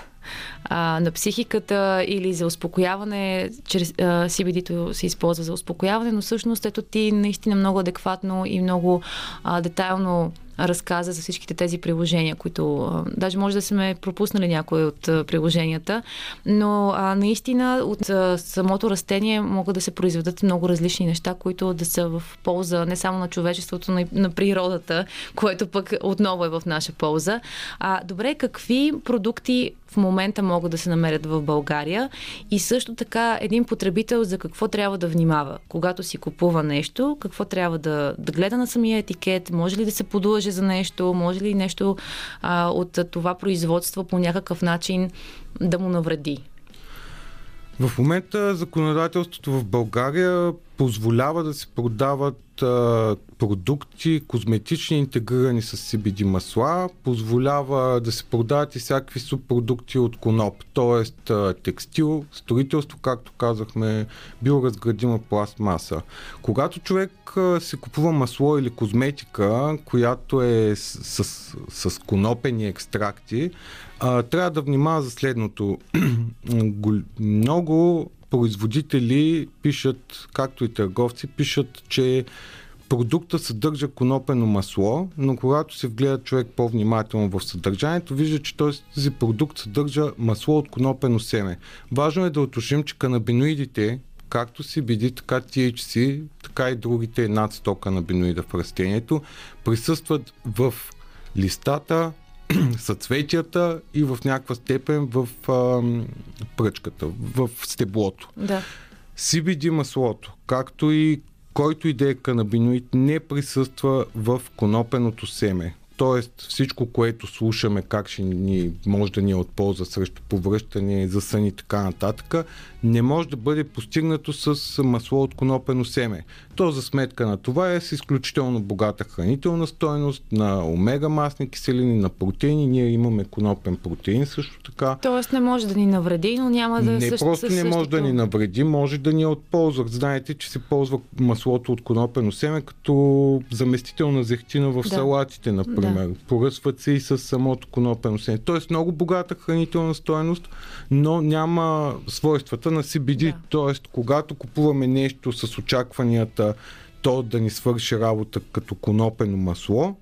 а, на психиката или за успокояване. Чрез а, CBD-то се използва за успокояване, но всъщност ето ти наистина много адекватно и много а, детайлно разказа за всичките тези приложения, които даже може да сме пропуснали някои от приложенията, но а, наистина от а, самото растение могат да се произведат много различни неща, които да са в полза не само на човечеството, но и на природата, което пък отново е в наша полза. А, добре, какви продукти в момента могат да се намерят в България и също така един потребител за какво трябва да внимава, когато си купува нещо, какво трябва да, да гледа на самия етикет, може ли да се подлъжи въже за нещо? Може ли нещо а, от това производство по някакъв начин да му навреди? В момента законодателството в България позволява да се продават а, продукти, козметични, интегрирани с CBD масла, позволява да се продават и всякакви субпродукти от коноп, т.е. текстил, строителство, както казахме, биоразградима пластмаса. Когато човек а, се купува масло или козметика, която е с, с, с конопени екстракти, а, трябва да внимава за следното. (clears throat) Много производители пишат, както и търговци, пишат, че продукта съдържа конопено масло, но когато се вгледа човек по-внимателно в съдържанието, вижда, че този продукт съдържа масло от конопено семе. Важно е да уточним, че канабиноидите, както CBD, така THC, така и другите над 100 канабиноида в растението, присъстват в листата, (clears throat) съцветията и в някаква степен в а, пръчката, в стеблото. Да. CBD маслото, както и който и да е канабиноид, не присъства в конопеното семе. Тоест всичко, което слушаме, как ще ни, може да ни е от полза срещу повръщане, за сън и така нататък, не може да бъде постигнато с масло от конопено семе. То за сметка на това е с изключително богата хранителна стойност, на омега масни киселини, на протеини. Ние имаме конопен протеин също така. Тоест не може да ни навреди, но няма да Не също, просто не същото... може да ни навреди, може да ни е от полза. Знаете, че се ползва маслото от конопено семе като заместител на зехтина в Да. салатите, например. Да. Поръсват се и с самото конопено семе. Тоест много богата хранителна стоеност, но няма свойствата на CBD. Да. Тоест, когато купуваме нещо с очакванията то да ни свърши работа като конопено масло,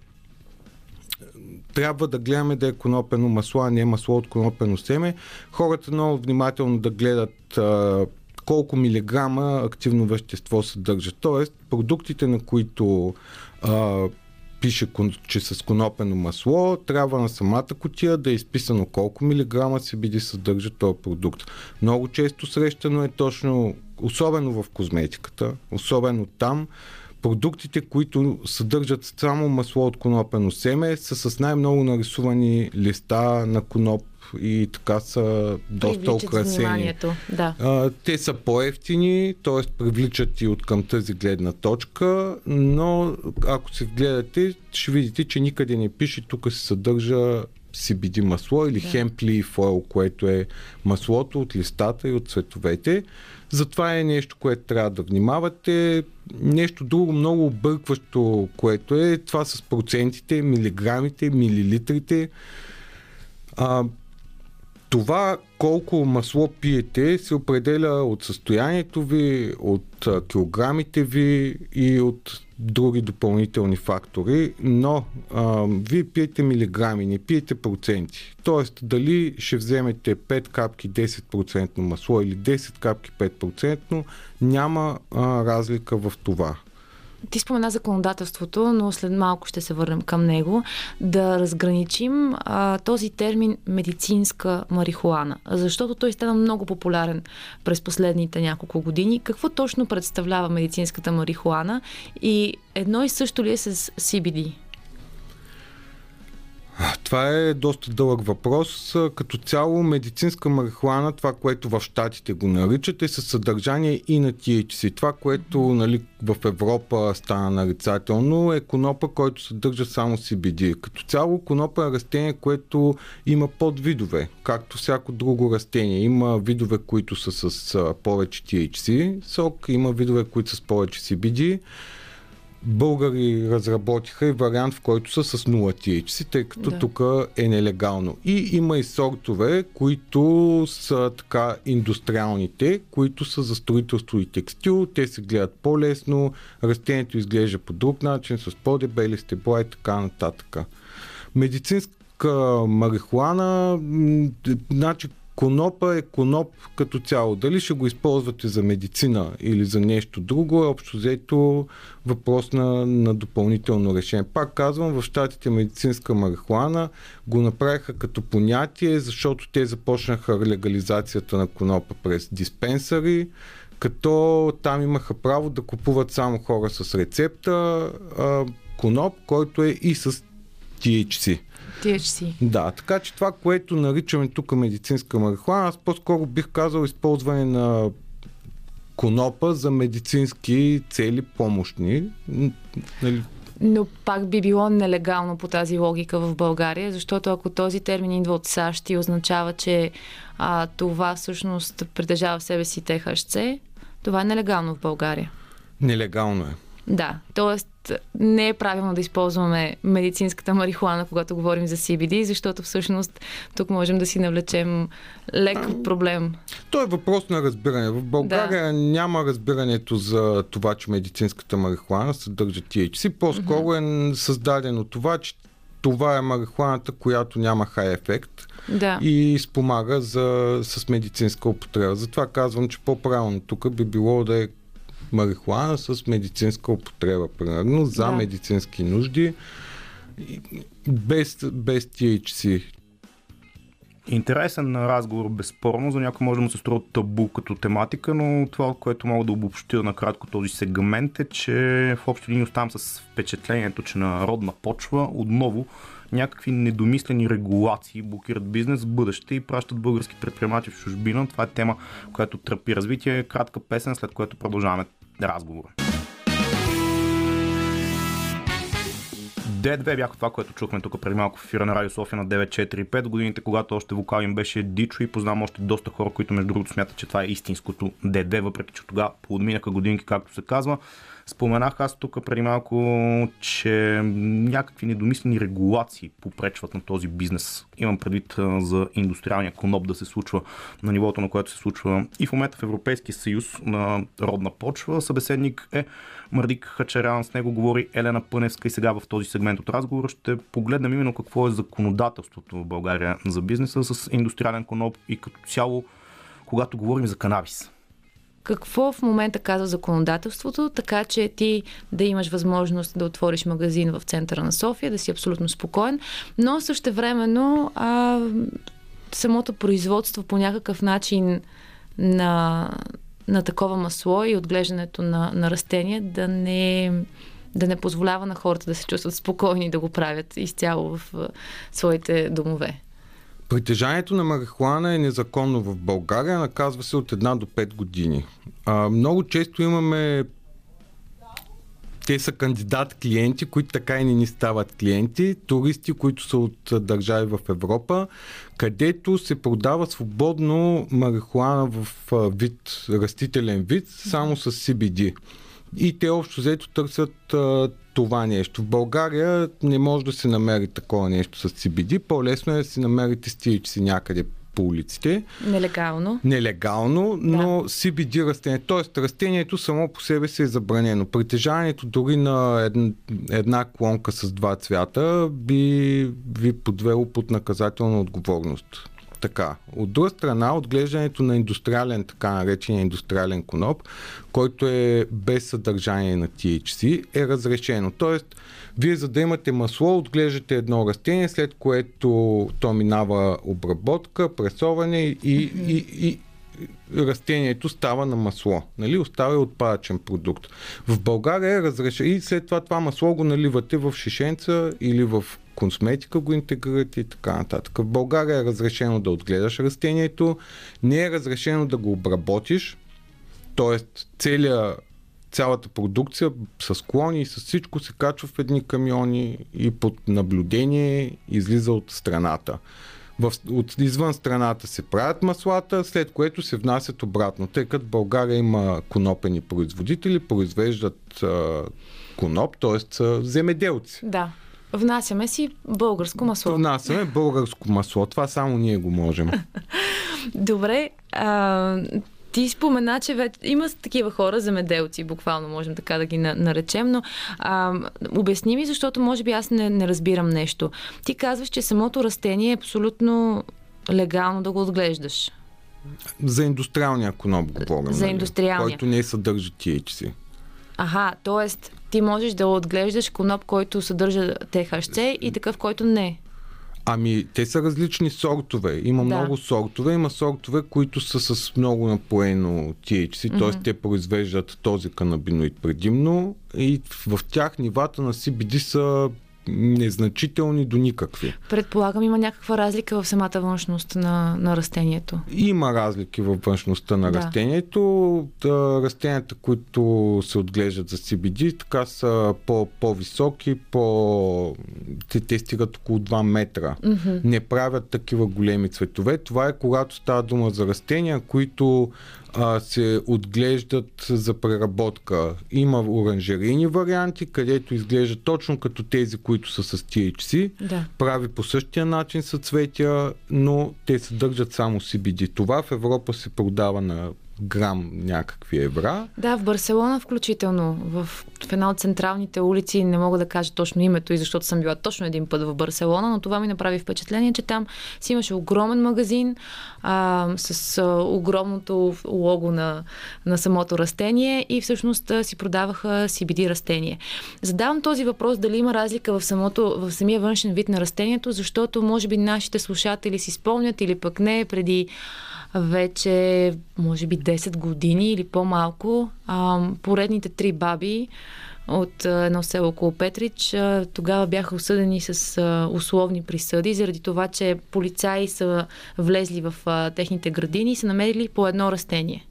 трябва да гледаме да е конопено масло, а не масло от конопено семе. Хората много внимателно да гледат а, колко милиграма активно вещество съдържат. Тоест, продуктите, на които а, пише, че с конопено масло, трябва на самата котия да е изписано колко милиграма CBD съдържа този продукт. Много често срещано е точно, особено в козметиката, особено там, продуктите, които съдържат само масло от конопено семе, са с най-много нарисувани листа на коноп и така са доста украсени. Да. А, те са по-ефтини, т.е. привличат и от към тази гледна точка, но ако се вгледате, ще видите, че никъде не пише, тук се съдържа CBD масло или Да. hemp leaf oil, което е маслото от листата и от цветовете. Затова е нещо, което трябва да внимавате. Нещо друго много объркващо, което е това с процентите, милиграмите, милилитрите. А, това колко масло пиете се определя от състоянието ви, от килограмите ви и от други допълнителни фактори, но а, вие пиете милиграми, не пиете проценти. Тоест, дали ще вземете 5 капки 10% масло или 10 капки 5%, няма а, разлика в това. Ти спомена законодателството, но след малко ще се върнем към него. Да разграничим а, този термин медицинска марихуана, защото той стана много популярен през последните няколко години. Какво точно представлява медицинската марихуана и едно и също ли е с CBD? Това е доста дълъг въпрос. Като цяло медицинска марихуана, това, което в Штатите го наричат, е със съдържание и на THC. Това, което нали, в Европа стана нарицателно, е конопа, който съдържа само CBD. Като цяло конопа е растение, което има подвидове, както всяко друго растение. Има видове, които са с повече THC сок, има видове, които са с повече CBD българи разработиха и вариант, в който са с 0 THC, тъй като Да. тук е нелегално. И има и сортове, които са така индустриалните, които са за строителство и текстил. Те се гледат по-лесно, растението изглежда по друг начин, с по-дебели стебла и така нататък. Медицинска марихуана, значи Конопа е коноп като цяло. Дали ще го използвате за медицина или за нещо друго, е общо взето въпрос на, на допълнително решение. Пак казвам, в щатите медицинска марихуана го направиха като понятие, защото те започнаха легализацията на конопа през диспенсари, като там имаха право да купуват само хора с рецепта а, коноп, който е и с THC. THC. Да, така че това, което наричаме тук медицинска марихуана, аз по-скоро бих казал използване на конопа за медицински цели помощни. Нали, Но пак би било нелегално по тази логика в България, защото ако този термин идва от САЩ и означава, че а, това всъщност притежава в себе си ТХЦ, това е нелегално в България. нелегално е. Да, т.е. не е правилно да използваме медицинската марихуана, когато говорим за CBD, защото всъщност тук можем да си навлечем лек проблем. То е въпрос на разбиране. В България да. няма разбирането за това, че медицинската марихуана съдържа THC. По-скоро mm-hmm. е създадено това, че това е марихуаната, която няма хай ефект Да. и спомага за, с медицинска употреба. Затова казвам, че по-правилно тук би било да е марихуана с медицинска употреба, примерно, за Да. медицински нужди, без, без THC. Интересен разговор, безспорно. За някой може да му се струва табу като тематика, но това, което мога да обобщя накратко този сегмент е, че в общи линии оставам с впечатлението, че на родна почва отново някакви недомислени регулации блокират бизнес в бъдеще и пращат български предприемачи в чужбина. Това е тема, която тръпи развитие. Кратка песен, след което продължаваме разговора. D2 бяха това, което чухме тук преди малко в ефира на Радио София на 945 годините, когато още вокал им беше Дичо и познавам още доста хора, които между другото смятат, че това е истинското D2, въпреки че тогава подминаха годинки, както се казва. Споменах аз тук преди малко, че някакви недомислени регулации попречват на този бизнес. Имам предвид за индустриалния коноп да се случва на нивото, на което се случва и в момента в Европейския съюз на родна почва. Събеседник е Мардик Хачарян, с него говори Елена Пъневска и сега в този сегмент от разговора ще погледнем именно какво е законодателството в България за бизнеса с индустриален коноп и като цяло, когато говорим за канабис. Какво в момента казва законодателството, така че ти да имаш възможност да отвориш магазин в центъра на София, да си абсолютно спокоен, но също времено а, самото производство по някакъв начин на, на такова масло и отглеждането на, на растения да не, да не позволява на хората да се чувстват спокойни да го правят изцяло в своите домове. Притежанието на марихуана е незаконно в България, наказва се от 1 до 5 години. А, много често имаме те са кандидат клиенти, които така и не ни стават клиенти, туристи, които са от държави в Европа, където се продава свободно марихуана в вид, растителен вид, само с CBD. И те общо взето търсят а, това нещо. В България не може да се намери такова нещо с CBD. По-лесно е да си намерите с THC някъде по улиците. Нелегално. Нелегално, но CBD растение, т.е. растението само по себе си е забранено. Притежанието дори на една, една клонка с два цвята би ви подвело под наказателна отговорност. Така. От друга страна, отглеждането на индустриален, така наречения индустриален коноп, който е без съдържание на THC, е разрешено. Тоест, вие за да имате масло, отглеждате едно растение, след което то минава обработка, пресоване и, и, и растението става на масло. Нали? Остава отпадъчен продукт. В България е разрешено и след това това масло го наливате в шишенца или в косметика го интегрирате и така нататък. В България е разрешено да отгледаш растението, не е разрешено да го обработиш, т.е. целият цялата продукция с клони и с всичко се качва в едни камиони и под наблюдение излиза от страната. В, от, извън страната се правят маслата, след което се внасят обратно. Тъй като България има конопени производители, произвеждат а, коноп, т.е. земеделци. Да. Внасяме си българско масло. Внасяме българско масло. Това само ние го можем. (laughs) Добре, а, ти спомена, че вече има такива хора, замеделци, буквално можем така да ги на- наречем, но а, обясни ми, защото може би аз не, не разбирам нещо. Ти казваш, че самото растение е абсолютно легално да го отглеждаш. За индустриалния коноп говорим. За нали? индустриалния. Който не съдържа THC. Аха, т.е. ти можеш да отглеждаш коноп, който съдържа ТХЦ и такъв, който не. Ами, те са различни сортове. Има Да. много сортове. Има сортове, които са с много напоено THC, т.е. те произвеждат този канабиноид предимно и в тях нивата на CBD са незначителни до никакви. Предполагам, има някаква разлика в самата външност на, на растението. Има разлики във външността на Да. растението. Да, растенията, които се отглеждат за CBD, така са по, по-високи, по... Те, те стигат около 2 метра. Мгм. Не правят такива големи цветове. Това е когато става дума за растения, които а, се отглеждат за преработка. Има оранжерийни варианти, където изглеждат точно като тези, които са с THC Да. прави по същия начин съцветия, но те съдържат само CBD. Това в Европа се продава на грам някакви евра. Да, в Барселона включително, в, в една от централните улици, не мога да кажа точно името и защото съм била точно един път в Барселона, но това ми направи впечатление, че там си имаше огромен магазин а, с а, огромното лого на, на самото растение и всъщност а, си продаваха CBD растение. Задавам този въпрос дали има разлика в, самото, в самия външен вид на растението, защото може би нашите слушатели си спомнят или пък не преди вече, може би 10 години или по-малко, поредните три баби от едно село около Петрич тогава бяха осъдени с условни присъди, заради това, че полицаи са влезли в техните градини и са намерили по едно растение.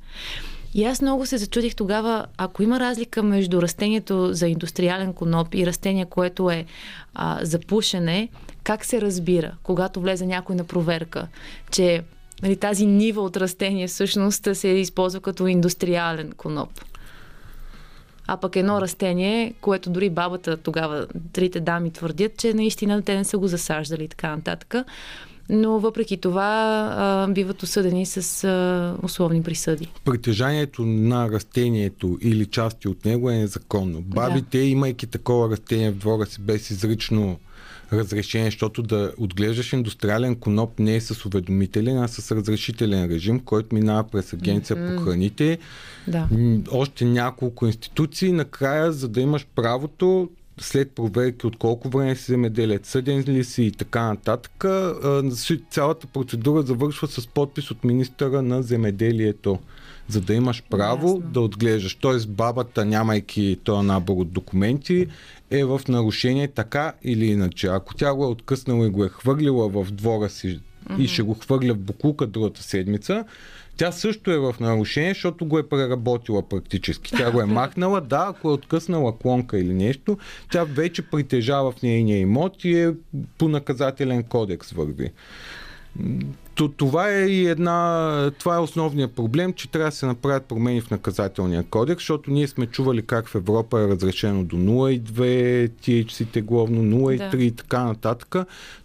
И аз много се зачудих тогава, ако има разлика между растението за индустриален коноп и растение, което е а, за пушене, как се разбира, когато влезе някой на проверка, че нали, тази нива от растение всъщност се използва като индустриален коноп. А пък едно растение, което дори бабата тогава, трите дами твърдят, че наистина те не са го засаждали и така нататък. Но въпреки това а, биват осъдени с а, условни присъди. Притежанието на растението или части от него е незаконно. Бабите, имайки такова растение в двора си без изрично разрешение, защото да отглеждаш индустриален коноп не е с уведомителен, а с разрешителен режим, който минава през агенция mm-hmm. по храните. Да. Още няколко институции. Накрая, за да имаш правото, след проверки от колко време си земеделец, съден ли си и така нататък, цялата процедура завършва с подпис от министъра на земеделието за да имаш право Ясно. да отглеждаш. Тоест бабата, нямайки този набор от документи, е в нарушение така или иначе. Ако тя го е откъснала и го е хвърлила в двора си и ще го хвърля в буклука другата седмица, тя също е в нарушение, защото го е преработила практически. Тя го е (laughs) махнала, да, ако е откъснала клонка или нещо, тя вече притежава в нейния имот и е по наказателен кодекс върви. То, това е и една. Това е основният проблем, че трябва да се направят промени в наказателния кодекс, защото ние сме чували как в Европа е разрешено до 0,2 THC главно, 0,3 Да. и така нататък.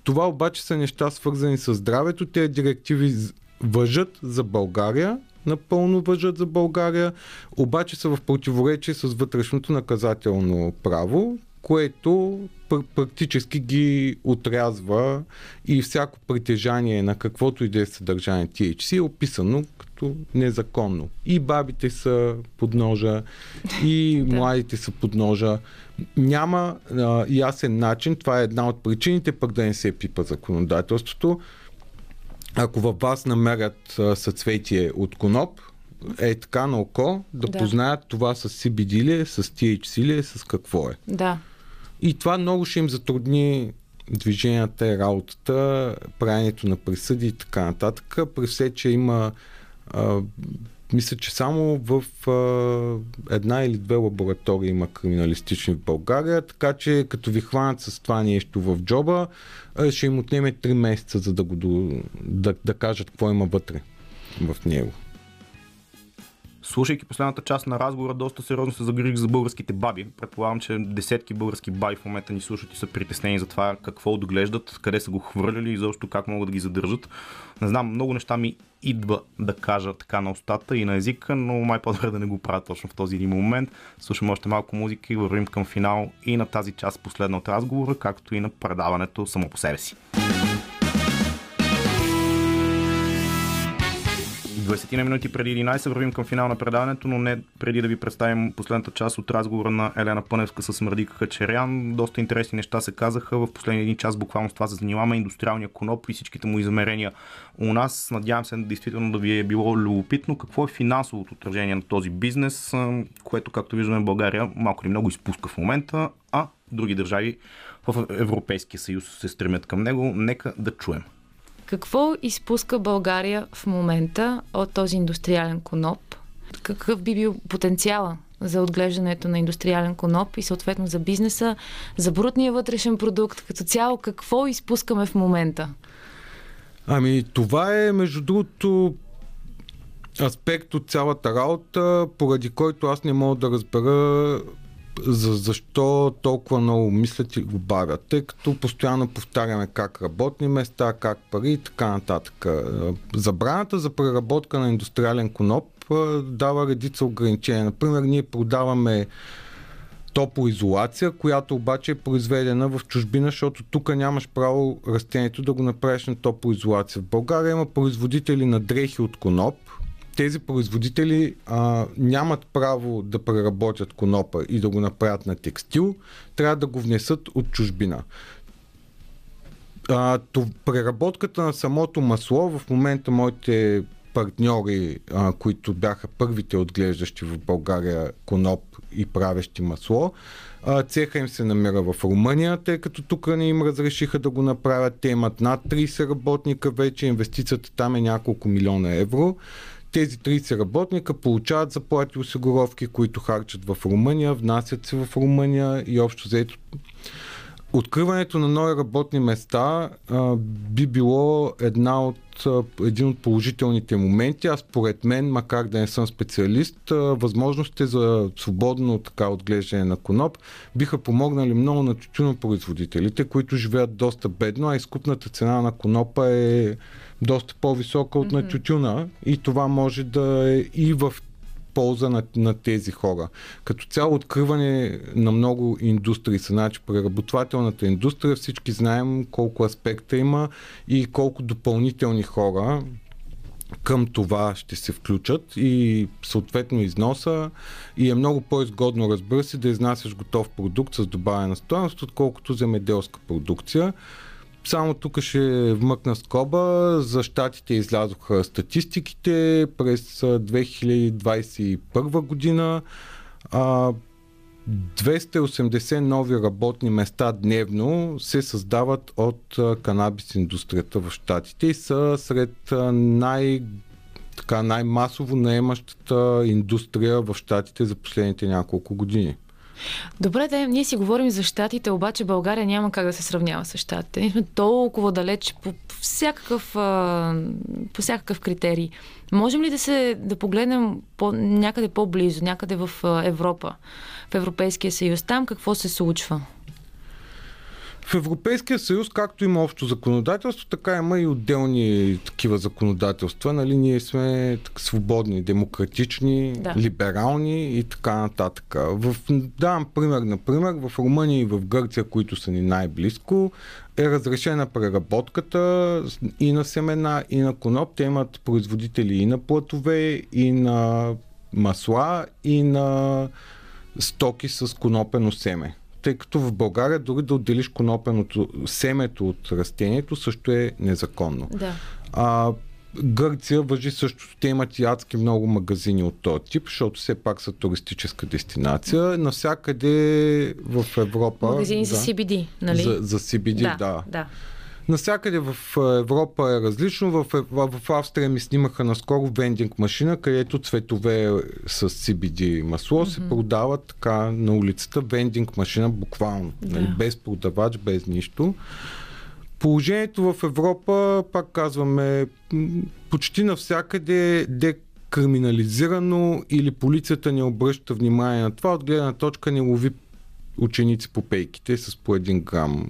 Това обаче са неща свързани с здравето. Те директиви въжат за България, напълно въжат за България, обаче са в противоречие с вътрешното наказателно право, което пр- практически ги отрязва и всяко притежание на каквото и да е съдържание THC е описано като незаконно. И бабите са под ножа, и (laughs) младите са под ножа. Няма а, ясен начин, това е една от причините пък да не се пипа законодателството. Ако във вас намерят съцветие от коноп, е така на око, да, Да. познаят това с CBD ли е, с THC ли е, с какво е. Да. И това много ще им затрудни движенията работата, правенето на присъди и така нататък. При все, че има а, мисля, че само в а, една или две лаборатории има криминалистични в България, така че като ви хванат с това нещо в джоба, а, ще им отнеме 3 месеца, за да, го да, да кажат какво има вътре в него. Слушайки последната част на разговора, доста сериозно се загрижих за българските баби. Предполагам, че десетки български баби в момента ни слушат и са притеснени за това какво отглеждат, къде са го хвърляли и защо как могат да ги задържат. Не знам, много неща ми идва да кажа така на устата и на езика, но май по-добре да не го правя точно в този един момент. Слушаме още малко музика и вървим към финал и на тази част последна от разговора, както и на предаването само по себе си. 20 на минути преди 11 вървим към финал на предаването, но не преди да ви представим последната част от разговора на Елена Пъневска с Мардика Хачерян. Доста интересни неща се казаха. В последния един час буквално с това се занимаваме индустриалния коноп и всичките му измерения у нас. Надявам се действително да ви е било любопитно какво е финансовото отражение на този бизнес, което, както виждаме България, малко или много изпуска в момента, а други държави в Европейския съюз се стремят към него. Нека да чуем. Какво изпуска България в момента от този индустриален коноп? Какъв би бил потенциала за отглеждането на индустриален коноп и съответно за бизнеса, за брутния вътрешен продукт, като цяло какво изпускаме в момента? Ами това е между другото аспект от цялата работа, поради който аз не мога да разбера за защо толкова много мислят и го бавят, тъй като постоянно повтаряме как работни места, как пари и така нататък. Забраната за преработка на индустриален коноп дава редица ограничения. Например, ние продаваме топлоизолация, която обаче е произведена в чужбина, защото тук нямаш право растението да го направиш на топлоизолация. В България има производители на дрехи от коноп, тези производители а, нямат право да преработят конопа и да го направят на текстил, трябва да го внесат от чужбина. А, то, преработката на самото масло, в момента моите партньори, а, които бяха първите отглеждащи в България коноп и правещи масло, а, цеха им се намира в Румъния, тъй като тук не им разрешиха да го направят. Те имат над 30 работника вече, инвестицията там е няколко милиона евро тези 30 работника получават заплати осигуровки, които харчат в Румъния, внасят се в Румъния и общо заето Откриването на нови работни места а, би било една от, а, един от положителните моменти. Аз според мен, макар да не съм специалист, а, възможностите за свободно така отглеждане на коноп биха помогнали много на тютюнопроизводителите, които живеят доста бедно, а изкупната цена на конопа е доста по-висока от mm-hmm. на тютюна и това може да е и в полза на, на тези хора. Като цяло откриване на много индустрии, значи преработвателната индустрия, всички знаем колко аспекта има и колко допълнителни хора към това ще се включат и съответно износа и е много по-изгодно, разбира се, да изнасяш готов продукт с добавена стоеност, отколкото земеделска продукция. Само тук ще вмъкна скоба. За щатите излязоха статистиките през 2021 година. 280 нови работни места дневно се създават от канабис индустрията в щатите и са сред най- така, най-масово наемащата индустрия в щатите за последните няколко години. Добре, да, ние си говорим за щатите, обаче България няма как да се сравнява с щатите. Ние сме толкова далеч по всякакъв, по всякакъв критерий. Можем ли да се да погледнем по, някъде по-близо, някъде в Европа, в Европейския съюз? Там какво се случва? В Европейския съюз, както има общо законодателство, така има и отделни такива законодателства. Нали, ние сме так, свободни, демократични, да. либерални и така нататък. В, давам пример, например, в Румъния и в Гърция, които са ни най-близко, е разрешена преработката и на семена, и на коноп. Те имат производители и на платове, и на масла, и на стоки с конопено семе тъй като в България дори да отделиш конопеното семето от растението също е незаконно. Да. А, Гърция въжи също, те имат и адски много магазини от този тип, защото все пак са туристическа дестинация. Навсякъде в Европа... Магазини да, за CBD, нали? За, за CBD, да. да. да. Насякъде в Европа е различно. В, в, Австрия ми снимаха наскоро вендинг машина, където цветове с CBD масло mm-hmm. се продават така на улицата. Вендинг машина буквално. Да. Нали, без продавач, без нищо. Положението в Европа, пак казваме, почти навсякъде декриминализирано или полицията не обръща внимание на това. От гледна точка не лови ученици по пейките с по един грам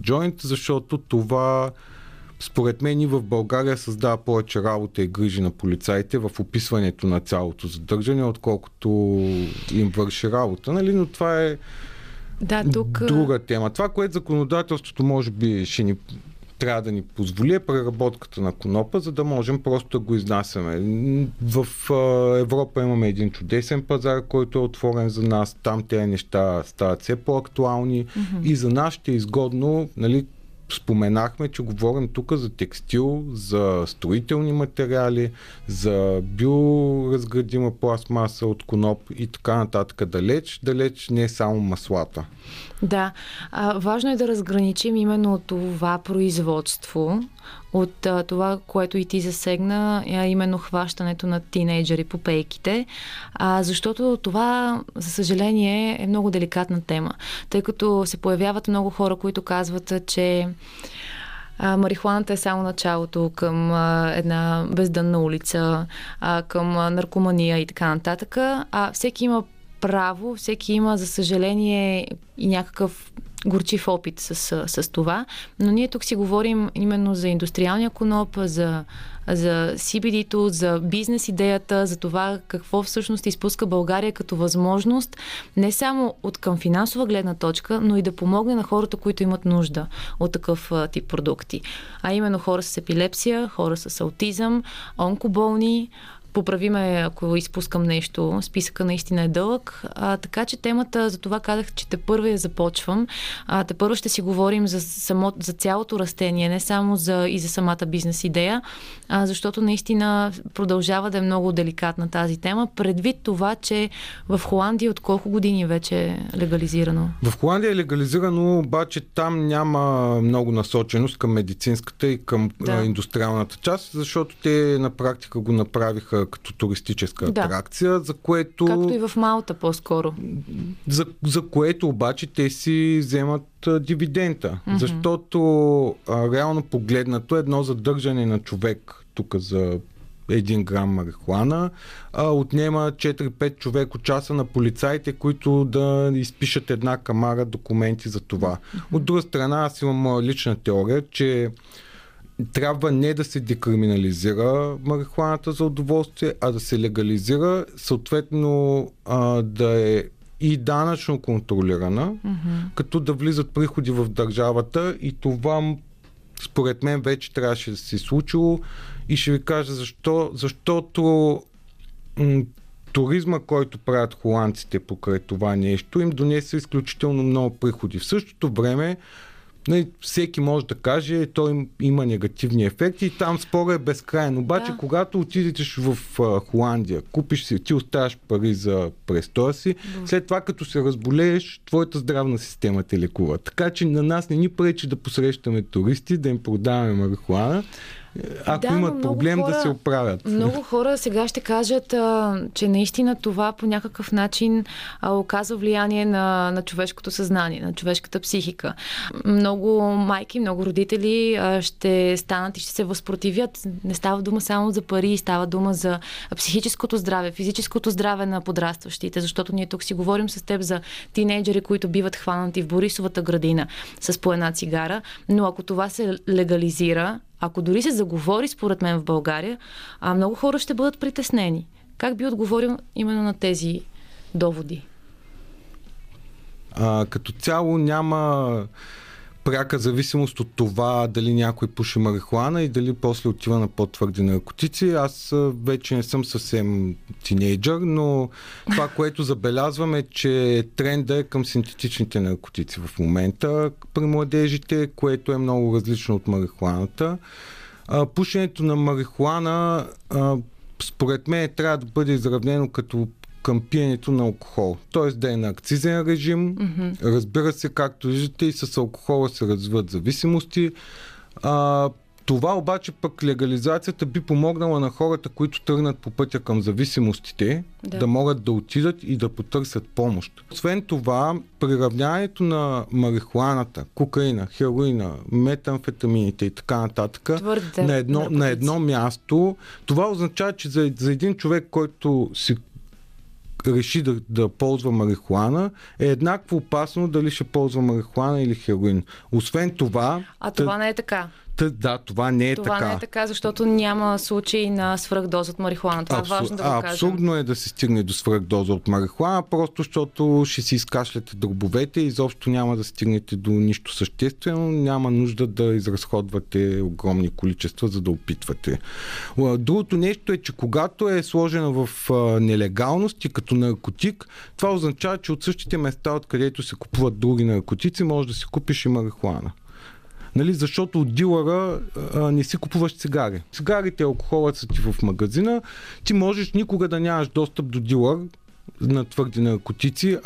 джойнт, защото това според мен и в България създава повече работа и грижи на полицаите в описването на цялото задържане, отколкото им върши работа. Нали? Но това е да, тук... друга тема. Това, което законодателството може би ще ни трябва да ни позволи е преработката на конопа, за да можем просто да го изнасяме. В Европа имаме един чудесен пазар, който е отворен за нас. Там тези неща стават все по-актуални mm-hmm. и за нас ще е изгодно нали, споменахме, че говорим тук за текстил, за строителни материали, за биоразградима пластмаса от коноп и така нататък. Далеч, далеч не е само маслата. Да, а, важно е да разграничим именно това производство от а, това, което и ти засегна, а именно хващането на тинейджери по пейките, а, защото това, за съжаление, е много деликатна тема, тъй като се появяват много хора, които казват, че а, марихуаната е само началото към а, една бездънна улица, а, към наркомания и така нататък. А всеки има право, всеки има, за съжаление, и някакъв горчив опит с, с това, но ние тук си говорим именно за индустриалния коноп, за, за CBD-то, за бизнес идеята, за това какво всъщност изпуска България като възможност не само от към финансова гледна точка, но и да помогне на хората, които имат нужда от такъв тип продукти. А именно хора с епилепсия, хора с аутизъм, онкоболни, поправиме, ако изпускам нещо. Списъка наистина е дълъг. А, така че темата, за това казах, че те първо я започвам. А, те първо ще си говорим за, само, за цялото растение, не само за, и за самата бизнес идея, а, защото наистина продължава да е много деликатна тази тема, предвид това, че в Холандия от колко години вече е легализирано? В Холандия е легализирано, обаче там няма много насоченост към медицинската и към да. индустриалната част, защото те на практика го направиха като туристическа да. атракция, за което... Както и в Малта по-скоро. За, за което обаче те си вземат дивидента. Mm-hmm. Защото а, реално погледнато едно задържане на човек тук за 1 грам марихуана, а, отнема 4-5 човек от часа на полицаите, които да изпишат една камара документи за това. От друга страна, аз имам лична теория, че трябва не да се декриминализира марихуаната за удоволствие, а да се легализира, съответно а, да е и данъчно контролирана, mm-hmm. като да влизат приходи в държавата и това според мен вече трябваше да се случило и ще ви кажа защо. Защото м- туризма, който правят холандците покрай това нещо, им донесе изключително много приходи. В същото време Нали, всеки може да каже, той има негативни ефекти и там спора е безкрайен. Обаче, да. когато отидеш в а, Холандия, купиш си, ти оставаш пари за престоя си, да. след това като се разболееш, твоята здравна система те лекува. Така че на нас не ни пречи да посрещаме туристи, да им продаваме марихуана, ако да, имат проблем хора, да се оправят. Много хора сега ще кажат, а, че наистина това по някакъв начин а, оказва влияние на, на човешкото съзнание, на човешката психика. Много майки, много родители а, ще станат и ще се възпротивят. Не става дума само за пари, става дума за психическото здраве, физическото здраве на подрастващите, защото ние тук си говорим с теб за тинейджери, които биват хванати в Борисовата градина с по една цигара, но ако това се легализира, ако дори се заговори, според мен, в България, а много хора ще бъдат притеснени. Как би отговорил именно на тези доводи? А, като цяло няма пряка зависимост от това дали някой пуши марихуана и дали после отива на по-твърди наркотици. Аз вече не съм съвсем тинейджър, но това, което забелязваме, е, че тренда е към синтетичните наркотици в момента при младежите, което е много различно от марихуаната. пушенето на марихуана според мен трябва да бъде изравнено като към пиенето на алкохол. Тоест да е на акцизен режим. Mm-hmm. Разбира се, както виждате, и с алкохола се развиват зависимости. А, това обаче пък легализацията би помогнала на хората, които тръгнат по пътя към зависимостите, да. да могат да отидат и да потърсят помощ. Освен това, приравняването на марихуаната, кокаина, хероина, метамфетамините и така нататък на едно, на едно място, това означава, че за, за един човек, който си реши да, да ползва марихуана, е еднакво опасно дали ще ползва марихуана или хероин. Освен това... А това не е така. Та, да, това не е това така. Това не е така, защото няма случаи на свръхдоза от марихуана. Това Абсу... е важно да го кажем. Абсурдно е да се стигне до свръхдоза от марихуана, просто защото ще си изкашляте дробовете и изобщо няма да стигнете до нищо съществено. Няма нужда да изразходвате огромни количества, за да опитвате. Другото нещо е, че когато е сложено в нелегалност и като наркотик, това означава, че от същите места, откъдето се купуват други наркотици, може да си купиш и марихуана. Нали, защото от дилъра а, не си купуваш цигари. Цигарите и алкохолът са ти в магазина. Ти можеш никога да нямаш достъп до дилър на твърди наркотици,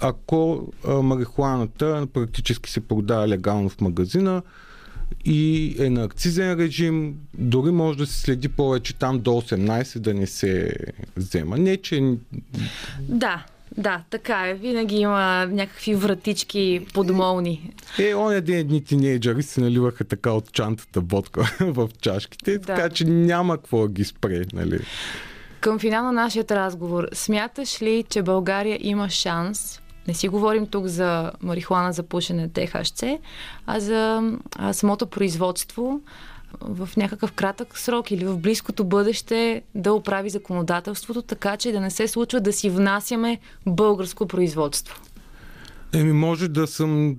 ако а, марихуаната практически се продава легално в магазина и е на акцизен режим, дори може да се следи повече там до 18 да не се взема. Не, че... Да, да, така е. Винаги има някакви вратички подмолни. Е, оня ден едни тинейджери се наливаха така от чантата водка (laughs) в чашките, Да. така че няма какво да ги спре, нали? Към финал на нашия разговор, смяташ ли, че България има шанс не си говорим тук за марихуана за пушене ТХЦ, а за а, самото производство в някакъв кратък срок или в близкото бъдеще да оправи законодателството, така че да не се случва да си внасяме българско производство. Еми, може да съм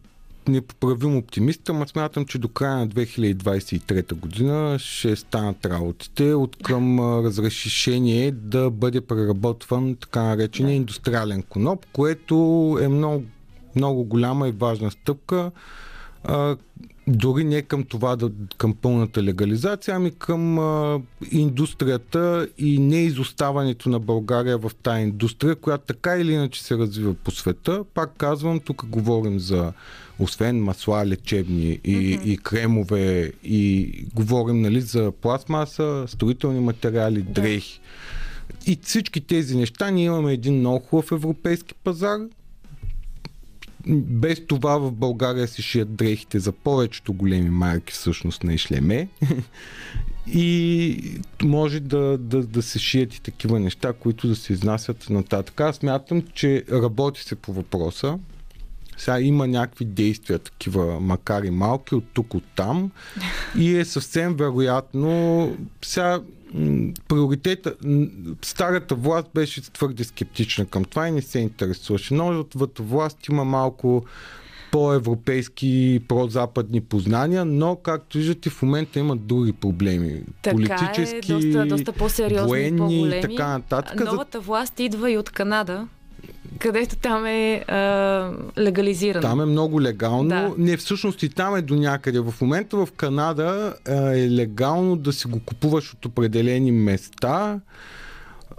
непоправим оптимист, ама смятам, че до края на 2023 година ще станат работите от към разрешение да бъде преработван така наречения индустриален коноп, което е много, много голяма и важна стъпка. Дори не към това, да, към пълната легализация, ами към а, индустрията и неизоставането на България в тази индустрия, която така или иначе се развива по света. Пак казвам, тук говорим за освен масла лечебни и, mm-hmm. и кремове, и говорим нали, за пластмаса, строителни материали, дрехи. И всички тези неща ние имаме един много хубав европейски пазар, без това в България се шият дрехите за повечето големи марки всъщност на Ишлеме. (laughs) и може да, да, да се шият и такива неща, които да се изнасят нататък. Аз смятам, че работи се по въпроса. Сега има някакви действия, такива, макар и малки, от тук, от там. И е съвсем вероятно. Сега приоритета, старата власт беше твърде скептична към това и не се интересуваше. Новата власт има малко по-европейски, прозападни познания, но както виждате в момента имат други проблеми. Така Политически, е, доста, доста по-сериозни военни по-големи. и така нататък. Новата власт идва и от Канада, където там е а, легализирано. Там е много легално. Да. Не, всъщност и там е до някъде. В момента в Канада а, е легално да си го купуваш от определени места.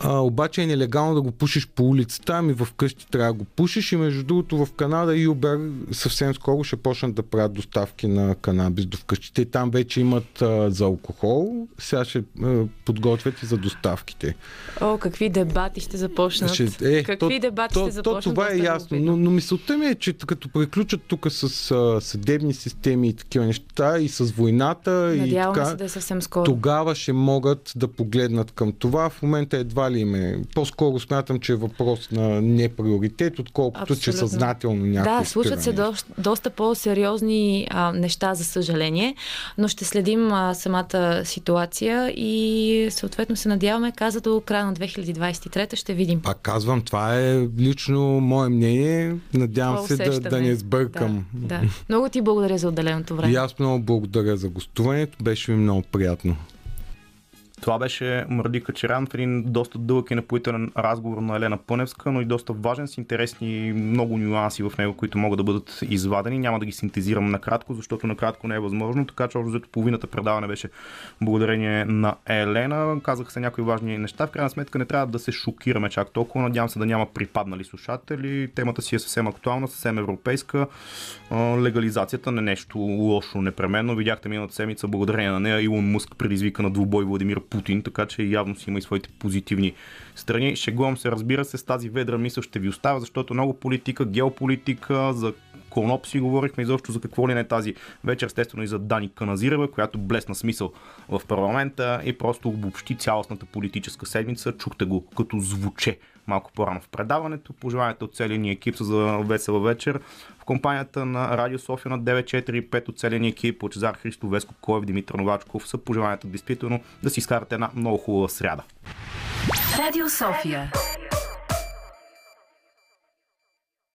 А, обаче е нелегално да го пушиш по улицата, ами в къщи трябва да го пушиш и между другото в Канада и Uber съвсем скоро ще почнат да правят доставки на канабис до вкъщи. Те там вече имат а, за алкохол, сега ще а, подготвят и за доставките. О, какви дебати ще започнат. Ще- е, какви то- дебати то, ще започнат. То, това е ясно, но, но мисълта ми е, че като приключат тук с а, съдебни системи и такива неща и с войната и Надяваме така, се да е съвсем скоро. тогава ще могат да погледнат към това. В момента едва ли им е. По-скоро смятам, че е въпрос на не приоритет, отколкото че Абсолютно. съзнателно някой Да, случват се спира доста, по-сериозни а, неща, за съжаление, но ще следим а, самата ситуация и съответно се надяваме, каза до края на 2023 ще видим. Пак казвам, това е лично мое мнение. Надявам Това се да, да не сбъркам. Да, да. Много ти благодаря за отделеното време. И аз много благодаря за гостуването. Беше ми много приятно. Това беше Мърди Качеран в един доста дълъг и напоителен разговор на Елена Пъневска, но и доста важен с интересни много нюанси в него, които могат да бъдат извадени. Няма да ги синтезирам накратко, защото накратко не е възможно, така че общо половината предаване беше благодарение на Елена. Казаха се някои важни неща. В крайна сметка не трябва да се шокираме чак толкова. Надявам се да няма припаднали слушатели. Темата си е съвсем актуална, съвсем европейска. Легализацията не е нещо лошо непременно. Видяхте миналата седмица, благодарение на нея Илон Мъск предизвика на двубой Владимир Путин, така че явно си има и своите позитивни страни. Шегувам се, разбира се, с тази ведра мисъл ще ви оставя, защото много политика, геополитика, за Коноп си говорихме изобщо за какво ли не тази вечер, естествено и за Дани Каназирева, която блесна смисъл в парламента и просто обобщи цялостната политическа седмица. Чухте го като звуче малко по-рано в предаването. Пожеланията от целия ни екип за весела вечер. В компанията на Радио София на 945 от целия ни екип, Лъчезар Христо, Веско Коев, Димитър Новачков са пожеланията действително да си изкарате една много хубава сряда. Радио София.